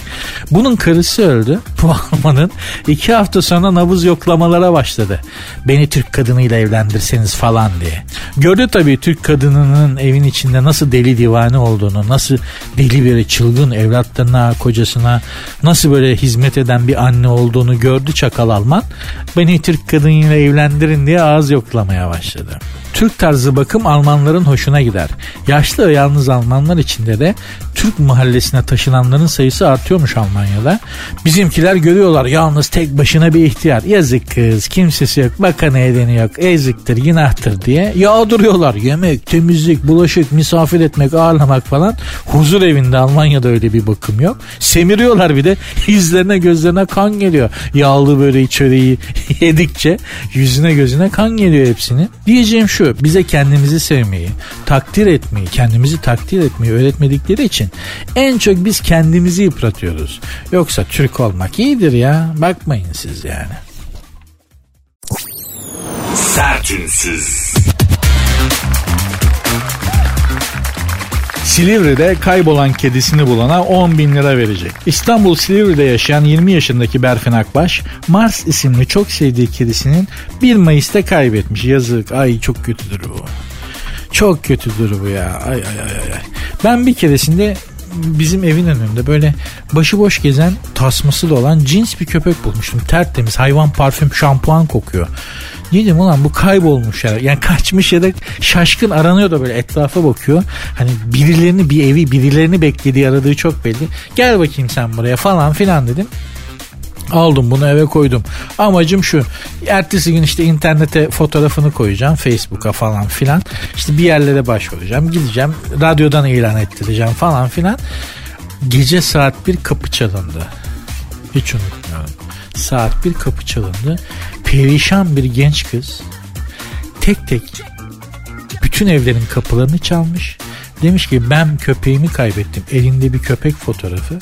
Bunun karısı öldü. Bu Alman'ın iki hafta sonra nabız yoklamalara başladı. Beni Türk kadınıyla evlendirseniz falan diye. Gördü tabii Türk kadınının evin içinde nasıl deli divane olduğunu, nasıl deli bir çılgın evlatlarına, kocasına nasıl böyle hizmet eden bir anne olduğunu gördü çakal Alman. Beni Türk kadınıyla evlendirin diye ağız yoklamaya başladı. Türk tarzı bakım Almanların hoşuna gider. Yaşlı ve yalnız Almanlar içinde de Türk mahallesine taşınanların sayısı artıyormuş Almanya'da. Bizimkiler görüyorlar yalnız tek başına bir ihtiyar. Yazık kız kimsesi yok baka ne edeni yok eziktir günahtır diye yağdırıyorlar. Yemek, temizlik, bulaşık, misafir etmek, ağırlamak falan. Huzur evinde Almanya'da öyle bir bakım yok. Semiriyorlar bir de yüzlerine gözlerine kan geliyor. Yağlı böreği çöreği yedikçe yüzüne gözüne kan geliyor hepsini. Diyeceğim şu bize kendimizi sevmeyi, takdir etmeyi, kendimizi takdir etmeyi öğretmedikleri için en çok biz kendimizi yıpratıyoruz. Yoksa Türk olmak iyidir ya bakmayın siz yani. Sertünsüz. Silivri'de kaybolan kedisini bulana 10 bin lira verecek. İstanbul Silivri'de yaşayan 20 yaşındaki Berfin Akbaş, Mars isimli çok sevdiği kedisinin 1 Mayıs'ta kaybetmiş. Yazık. Ay çok kötüdür bu. Çok kötüdür bu ya. Ay ay ay ay. Ben bir keresinde bizim evin önünde böyle başıboş gezen tasması da olan cins bir köpek bulmuştum. Tertemiz hayvan parfüm şampuan kokuyor. Dedim ulan bu kaybolmuş ya. Yani kaçmış ya da şaşkın aranıyor da böyle etrafa bakıyor. Hani birilerini bir evi birilerini beklediği aradığı çok belli. Gel bakayım sen buraya falan filan dedim. Aldım bunu eve koydum. Amacım şu. Ertesi gün işte internete fotoğrafını koyacağım. Facebook'a falan filan. İşte bir yerlere başvuracağım. Gideceğim. Radyodan ilan ettireceğim falan filan. Gece saat bir kapı çalındı. Hiç unutmuyorum. Saat bir kapı çalındı. Perişan bir genç kız tek tek bütün evlerin kapılarını çalmış. Demiş ki ben köpeğimi kaybettim. Elinde bir köpek fotoğrafı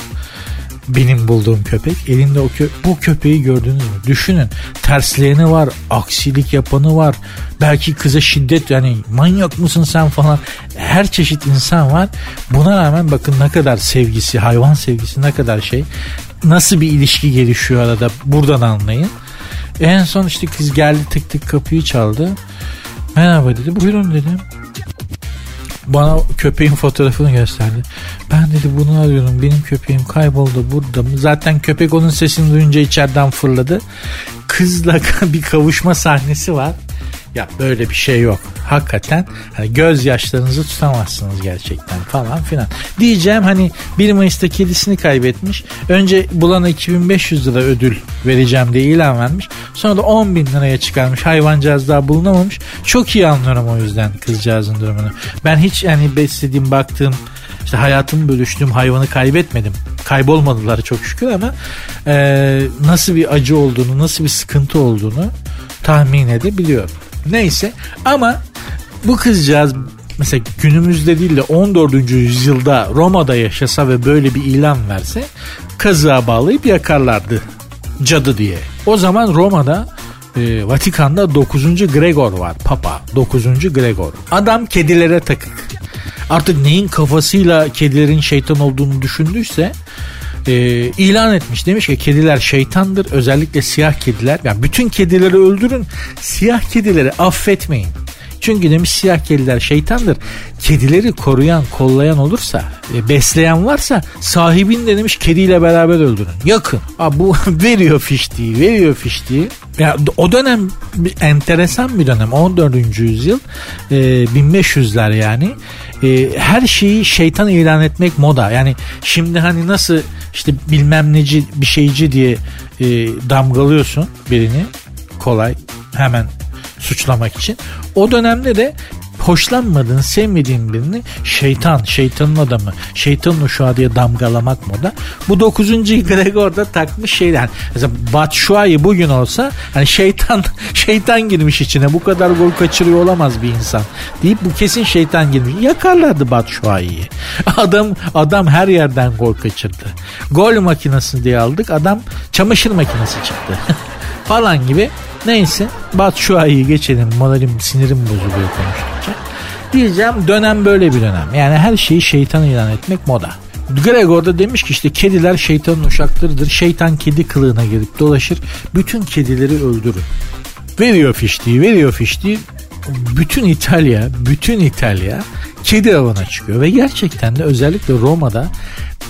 benim bulduğum köpek. Elinde o kö- bu köpeği gördünüz mü? Düşünün tersleyeni var, aksilik yapanı var. Belki kıza şiddet yani manyak mısın sen falan. Her çeşit insan var. Buna rağmen bakın ne kadar sevgisi, hayvan sevgisi ne kadar şey. Nasıl bir ilişki gelişiyor arada buradan anlayın. En son işte kız geldi tık tık kapıyı çaldı. Merhaba dedi. Buyurun dedim bana köpeğin fotoğrafını gösterdi. Ben dedi bunu arıyorum benim köpeğim kayboldu burada? Zaten köpek onun sesini duyunca içeriden fırladı. Kızla bir kavuşma sahnesi var. Ya böyle bir şey yok. Hakikaten hani gözyaşlarınızı tutamazsınız gerçekten falan filan. Diyeceğim hani 1 Mayıs'ta kedisini kaybetmiş. Önce bulana 2500 lira ödül vereceğim diye ilan vermiş. Sonra da 10 bin liraya çıkarmış. Hayvancağız daha bulunamamış. Çok iyi anlıyorum o yüzden kızcağızın durumunu. Ben hiç yani beslediğim baktığım işte hayatımı bölüştüğüm hayvanı kaybetmedim. Kaybolmadılar çok şükür ama e, nasıl bir acı olduğunu, nasıl bir sıkıntı olduğunu tahmin edebiliyorum. Neyse ama bu kızcağız mesela günümüzde değil de 14. yüzyılda Roma'da yaşasa ve böyle bir ilan verse kazığa bağlayıp yakarlardı cadı diye. O zaman Roma'da e, Vatikan'da 9. Gregor var papa 9. Gregor. Adam kedilere takık. Artık neyin kafasıyla kedilerin şeytan olduğunu düşündüyse e, ilan etmiş. Demiş ki kediler şeytandır. Özellikle siyah kediler. Yani bütün kedileri öldürün. Siyah kedileri affetmeyin. Çünkü demiş siyah kediler şeytandır. Kedileri koruyan, kollayan olursa, e, besleyen varsa sahibini de demiş kediyle beraber öldürün. Yakın. Aa, bu veriyor fiştiği, veriyor fiştiği. Ya, o dönem bir, enteresan bir dönem. 14. yüzyıl e, 1500'ler yani. E, her şeyi şeytan ilan etmek moda. Yani şimdi hani nasıl işte bilmem neci bir şeyci diye e, damgalıyorsun birini kolay hemen suçlamak için. O dönemde de hoşlanmadığın, sevmediğin birini şeytan, şeytanın adamı, şeytanın uşağı diye damgalamak moda. Bu 9. Gregor da takmış şeyden. Mesela Batshuayi bugün olsa hani şeytan şeytan girmiş içine bu kadar gol kaçırıyor olamaz bir insan deyip bu kesin şeytan girmiş. Yakarlardı Batshuayi'yi. Adam adam her yerden gol kaçırdı. Gol makinesi diye aldık. Adam çamaşır makinesi çıktı. falan gibi Neyse Batshuayi'yi geçelim. Moralim sinirim bozuluyor konuştukça. Diyeceğim dönem böyle bir dönem. Yani her şeyi şeytan ilan etmek moda. Gregor da demiş ki işte kediler şeytanın uşaklarıdır. Şeytan kedi kılığına girip dolaşır. Bütün kedileri öldürün. Veriyor fiştiği, veriyor fiştiği. Bütün İtalya, bütün İtalya kedi avına çıkıyor. Ve gerçekten de özellikle Roma'da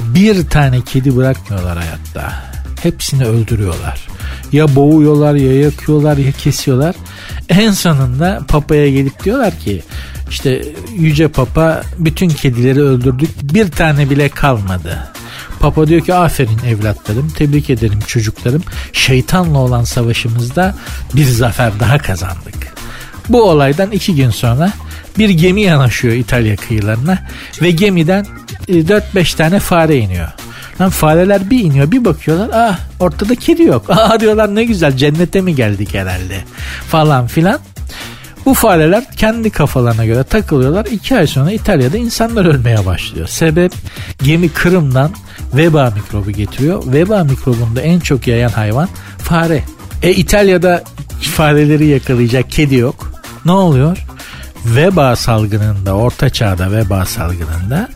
bir tane kedi bırakmıyorlar hayatta. Hepsini öldürüyorlar. Ya boğuyorlar ya yakıyorlar ya kesiyorlar. En sonunda papaya gelip diyorlar ki işte yüce papa bütün kedileri öldürdük bir tane bile kalmadı. Papa diyor ki aferin evlatlarım tebrik ederim çocuklarım şeytanla olan savaşımızda bir zafer daha kazandık. Bu olaydan iki gün sonra bir gemi yanaşıyor İtalya kıyılarına ve gemiden 4-5 tane fare iniyor. Lan fareler bir iniyor bir bakıyorlar ah ortada kedi yok. Ah diyorlar ne güzel cennete mi geldik herhalde falan filan. Bu fareler kendi kafalarına göre takılıyorlar. İki ay sonra İtalya'da insanlar ölmeye başlıyor. Sebep gemi Kırım'dan veba mikrobu getiriyor. Veba mikrobunda en çok yayan hayvan fare. E İtalya'da fareleri yakalayacak kedi yok. Ne oluyor? veba salgınında, orta çağda veba salgınında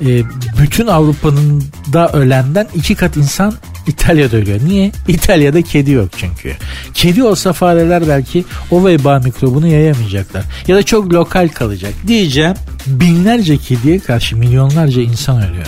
e, bütün Avrupa'nın da ölenden iki kat insan İtalya'da ölüyor. Niye? İtalya'da kedi yok çünkü. Kedi olsa fareler belki o veba mikrobunu yayamayacaklar. Ya da çok lokal kalacak. Diyeceğim binlerce kediye karşı milyonlarca insan ölüyor.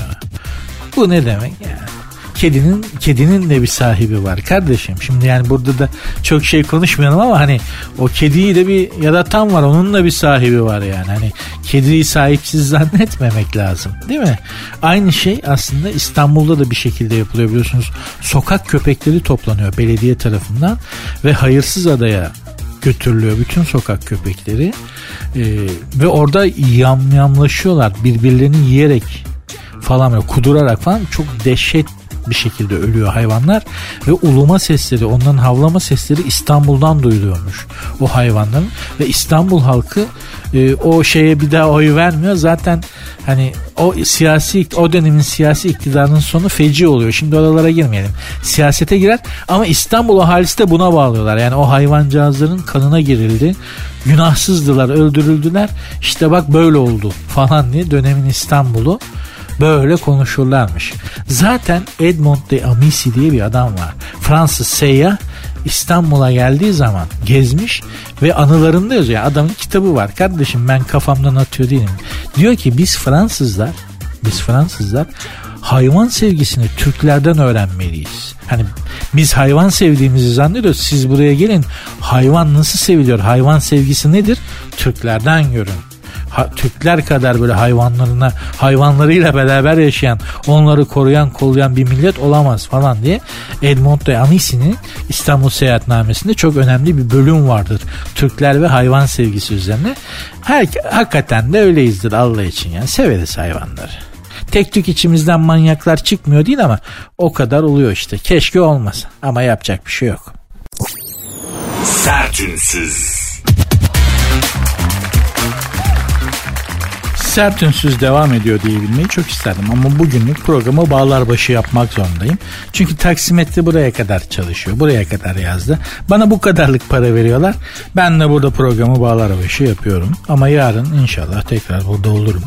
Bu ne demek yani? Kedinin kedinin de bir sahibi var kardeşim. Şimdi yani burada da çok şey konuşmayalım ama hani o kediyi de bir yaratan var. Onun da bir sahibi var yani. Hani kediyi sahipsiz zannetmemek lazım. Değil mi? Aynı şey aslında İstanbul'da da bir şekilde yapılıyor biliyorsunuz. Sokak köpekleri toplanıyor belediye tarafından ve hayırsız adaya götürülüyor bütün sokak köpekleri ee, ve orada yamyamlaşıyorlar birbirlerini yiyerek falan böyle kudurarak falan çok dehşet bir şekilde ölüyor hayvanlar ve uluma sesleri onların havlama sesleri İstanbul'dan duyuluyormuş o hayvanların ve İstanbul halkı e, o şeye bir daha oy vermiyor. Zaten hani o siyasi o dönemin siyasi iktidarının sonu feci oluyor. Şimdi oralara girmeyelim. Siyasete girer ama İstanbul ahalisi de buna bağlıyorlar. Yani o hayvancağızların kanına girildi günahsızdılar öldürüldüler. İşte bak böyle oldu falan diye dönemin İstanbul'u böyle konuşurlarmış. Zaten Edmond de Amici diye bir adam var. Fransız seyyah İstanbul'a geldiği zaman gezmiş ve anılarında yazıyor. Adamın kitabı var. Kardeşim ben kafamdan atıyor değilim. Diyor ki biz Fransızlar biz Fransızlar hayvan sevgisini Türklerden öğrenmeliyiz. Hani biz hayvan sevdiğimizi zannediyoruz. Siz buraya gelin. Hayvan nasıl seviliyor? Hayvan sevgisi nedir? Türklerden görün ha, Türkler kadar böyle hayvanlarına hayvanlarıyla beraber yaşayan onları koruyan kollayan bir millet olamaz falan diye Edmond de Anisi'nin İstanbul Seyahatnamesi'nde çok önemli bir bölüm vardır. Türkler ve hayvan sevgisi üzerine. Her, hakikaten de öyleyizdir Allah için yani severiz hayvanları. Tek tük içimizden manyaklar çıkmıyor değil ama o kadar oluyor işte. Keşke olmasa ama yapacak bir şey yok. Sertünsüz. Sert ünsüz devam ediyor diyebilmeyi çok isterdim ama bugünlük programı bağlar başı yapmak zorundayım. Çünkü taksimetre buraya kadar çalışıyor. Buraya kadar yazdı. Bana bu kadarlık para veriyorlar. Ben de burada programı bağlar başı yapıyorum. Ama yarın inşallah tekrar burada olurum.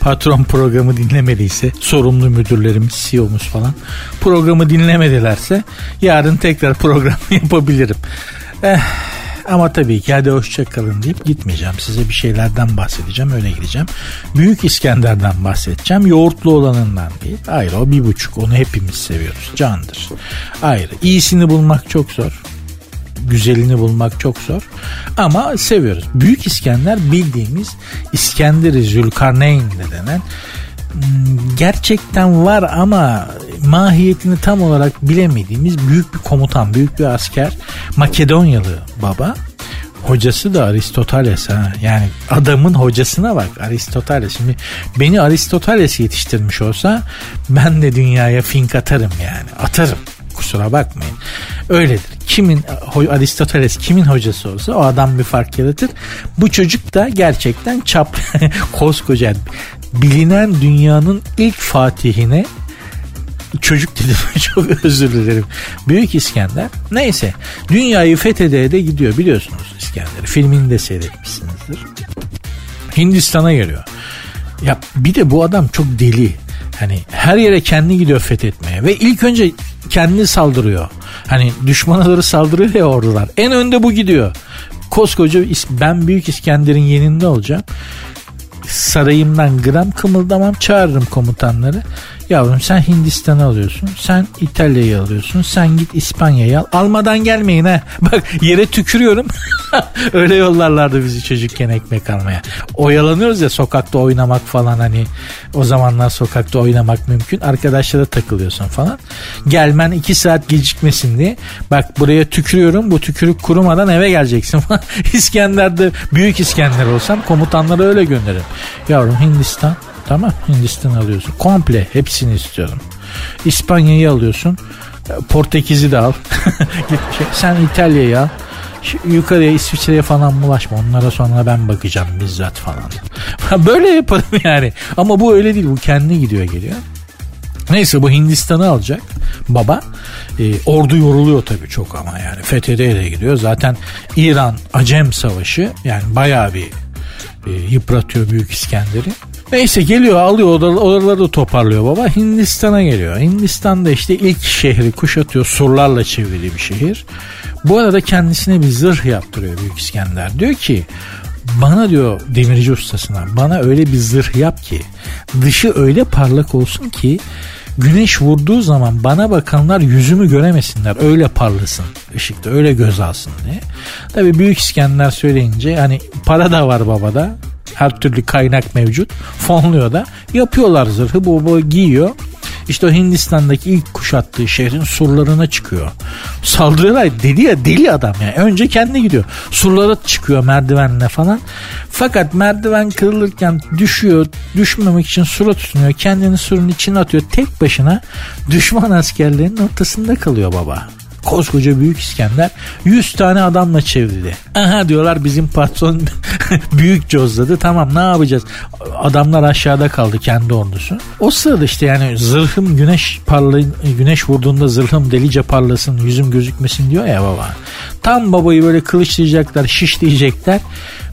Patron programı dinlemediyse sorumlu müdürlerimiz, CEO'muz falan programı dinlemedilerse yarın tekrar program yapabilirim. Eh, ama tabii ki hadi hoşçakalın deyip gitmeyeceğim. Size bir şeylerden bahsedeceğim öyle gideceğim. Büyük İskender'den bahsedeceğim. Yoğurtlu olanından değil. Ayrı o bir buçuk onu hepimiz seviyoruz. Candır. Ayrı. İyisini bulmak çok zor güzelini bulmak çok zor. Ama seviyoruz. Büyük İskender bildiğimiz İskender-i Zülkarneyn de denen hmm, gerçekten var ama mahiyetini tam olarak bilemediğimiz büyük bir komutan, büyük bir asker Makedonyalı baba. Hocası da Aristoteles ha. Yani adamın hocasına bak Aristoteles. Şimdi beni Aristoteles yetiştirmiş olsa ben de dünyaya fink atarım yani. Atarım. Kusura bakmayın. Öyledir. Kimin Aristoteles kimin hocası olsa o adam bir fark yaratır. Bu çocuk da gerçekten çap koskoca bilinen dünyanın ilk fatihine çocuk dedim çok özür dilerim. Büyük İskender. Neyse dünyayı fethede de gidiyor biliyorsunuz İskender'i. Filmini de seyretmişsinizdir. Hindistan'a geliyor. Ya bir de bu adam çok deli. Hani her yere kendi gidiyor fethetmeye ve ilk önce kendi saldırıyor. Hani düşmana doğru saldırıyor ya ordular. En önde bu gidiyor. Koskoca ben Büyük İskender'in yeninde olacağım. Sarayımdan gram kımıldamam çağırırım komutanları. Yavrum sen Hindistan'ı alıyorsun. Sen İtalya'yı alıyorsun. Sen git İspanya'yı al. Almadan gelmeyin ha. Bak yere tükürüyorum. Öyle yollarlardı bizi çocukken ekmek almaya. Oyalanıyoruz ya sokakta oynamak falan hani. O zamanlar sokakta oynamak mümkün. Arkadaşlara takılıyorsun falan. Gelmen iki saat gecikmesin diye. Bak buraya tükürüyorum. Bu tükürük kurumadan eve geleceksin falan. İskender'de büyük İskender olsam komutanları öyle gönderirim. Yavrum Hindistan Tamam Hindistan alıyorsun. Komple hepsini istiyorum. İspanya'yı alıyorsun. Portekiz'i de al. Şey, sen İtalya'yı al. Yukarıya İsviçre'ye falan bulaşma. Onlara sonra ben bakacağım bizzat falan. Böyle yaparım yani. Ama bu öyle değil. Bu kendi gidiyor geliyor. Neyse bu Hindistan'ı alacak baba. E, ordu yoruluyor tabii çok ama yani. FETÖ'ye de gidiyor. Zaten İran Acem Savaşı yani bayağı bir e, yıpratıyor Büyük İskender'i. Neyse geliyor alıyor oraları da toparlıyor baba. Hindistan'a geliyor. Hindistan'da işte ilk şehri kuşatıyor. Surlarla çevrili bir şehir. Bu arada kendisine bir zırh yaptırıyor Büyük İskender. Diyor ki bana diyor demirci ustasına bana öyle bir zırh yap ki dışı öyle parlak olsun ki güneş vurduğu zaman bana bakanlar yüzümü göremesinler öyle parlasın ışıkta öyle göz alsın diye. Tabi Büyük İskender söyleyince hani para da var babada her türlü kaynak mevcut fonluyor da yapıyorlar zırhı bu, bu giyiyor işte o Hindistan'daki ilk kuşattığı şehrin surlarına çıkıyor. Saldırıyorlar deli ya deli adam yani. Önce kendi gidiyor. Surlara çıkıyor merdivenle falan. Fakat merdiven kırılırken düşüyor. Düşmemek için sura tutunuyor. Kendini surun içine atıyor. Tek başına düşman askerlerinin ortasında kalıyor baba. Koskoca Büyük İskender 100 tane adamla çevrildi. Aha diyorlar bizim patron büyük cozladı. Tamam ne yapacağız? Adamlar aşağıda kaldı kendi ordusu. O sırada işte yani zırhım güneş parlayın güneş vurduğunda zırhım delice parlasın yüzüm gözükmesin diyor ya baba. Tam babayı böyle kılıçlayacaklar şişleyecekler.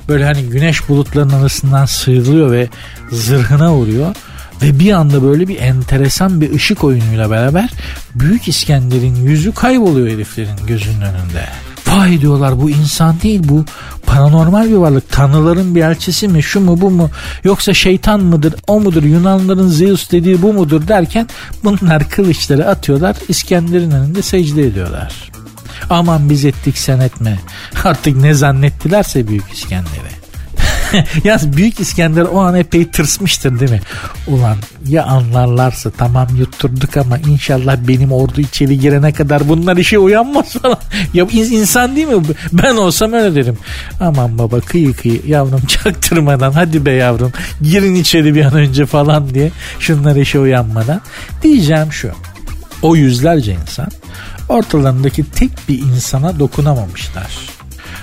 Böyle hani güneş bulutlarının arasından sıyrılıyor ve zırhına vuruyor. Ve bir anda böyle bir enteresan bir ışık oyunuyla beraber Büyük İskender'in yüzü kayboluyor heriflerin gözünün önünde. Vay diyorlar bu insan değil bu paranormal bir varlık. Tanrıların bir elçisi mi şu mu bu mu yoksa şeytan mıdır o mudur Yunanların Zeus dediği bu mudur derken bunlar kılıçları atıyorlar İskender'in önünde secde ediyorlar. Aman biz ettik sen etme. Artık ne zannettilerse Büyük İskender'e. Yalnız Büyük İskender o an epey tırsmıştır değil mi? Ulan ya anlarlarsa tamam yutturduk ama inşallah benim ordu içeri girene kadar bunlar işe uyanmaz falan. Ya insan değil mi? Ben olsam öyle derim. Aman baba kıyı kıyı yavrum çaktırmadan hadi be yavrum girin içeri bir an önce falan diye şunlar işe uyanmadan. Diyeceğim şu. O yüzlerce insan ortalarındaki tek bir insana dokunamamışlar.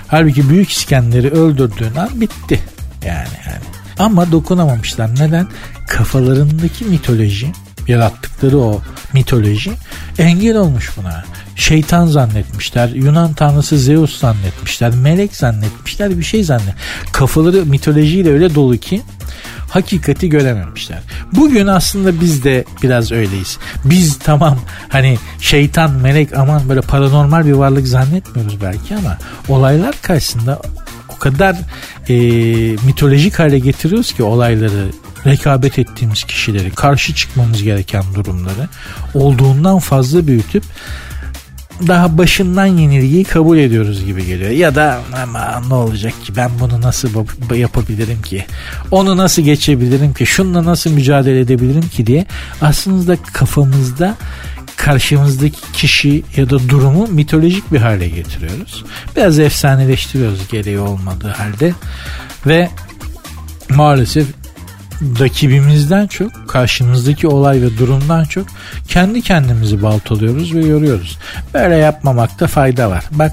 Halbuki Büyük İskender'i öldürdüğün an bitti. Yani yani. Ama dokunamamışlar. Neden? Kafalarındaki mitoloji, yarattıkları o mitoloji engel olmuş buna. Şeytan zannetmişler, Yunan tanrısı Zeus zannetmişler, melek zannetmişler, bir şey zannet. Kafaları mitolojiyle öyle dolu ki hakikati görememişler. Bugün aslında biz de biraz öyleyiz. Biz tamam hani şeytan, melek aman böyle paranormal bir varlık zannetmiyoruz belki ama olaylar karşısında o kadar e, mitolojik hale getiriyoruz ki olayları rekabet ettiğimiz kişileri karşı çıkmamız gereken durumları olduğundan fazla büyütüp daha başından yenilgiyi kabul ediyoruz gibi geliyor. Ya da ama ne olacak ki ben bunu nasıl yapabilirim ki? Onu nasıl geçebilirim ki? Şununla nasıl mücadele edebilirim ki diye aslında kafamızda karşımızdaki kişi ya da durumu mitolojik bir hale getiriyoruz. Biraz efsaneleştiriyoruz gereği olmadığı halde ve maalesef rakibimizden çok karşımızdaki olay ve durumdan çok kendi kendimizi baltalıyoruz ve yoruyoruz. Böyle yapmamakta fayda var. Bak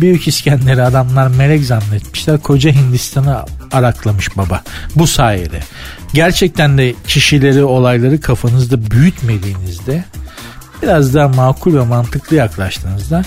Büyük İskender'i adamlar melek zannetmişler. Koca Hindistan'ı araklamış baba. Bu sayede. Gerçekten de kişileri olayları kafanızda büyütmediğinizde biraz daha makul ve mantıklı yaklaştığınızda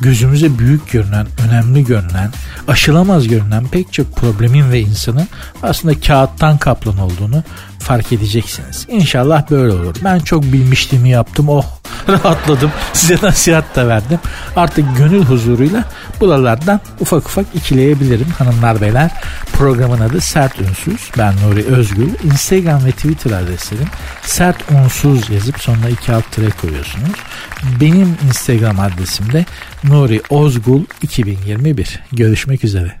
gözümüze büyük görünen, önemli görünen, aşılamaz görünen pek çok problemin ve insanın aslında kağıttan kaplan olduğunu fark edeceksiniz. İnşallah böyle olur. Ben çok bilmişliğimi yaptım. Oh rahatladım. Size nasihat da verdim. Artık gönül huzuruyla buralardan ufak ufak ikileyebilirim hanımlar beyler. Programın adı Sert Ünsüz. Ben Nuri Özgül. Instagram ve Twitter adreslerim Sert Unsuz yazıp sonuna iki alt tire koyuyorsunuz. Benim Instagram adresim de Nuri Ozgul 2021. Görüşmek üzere.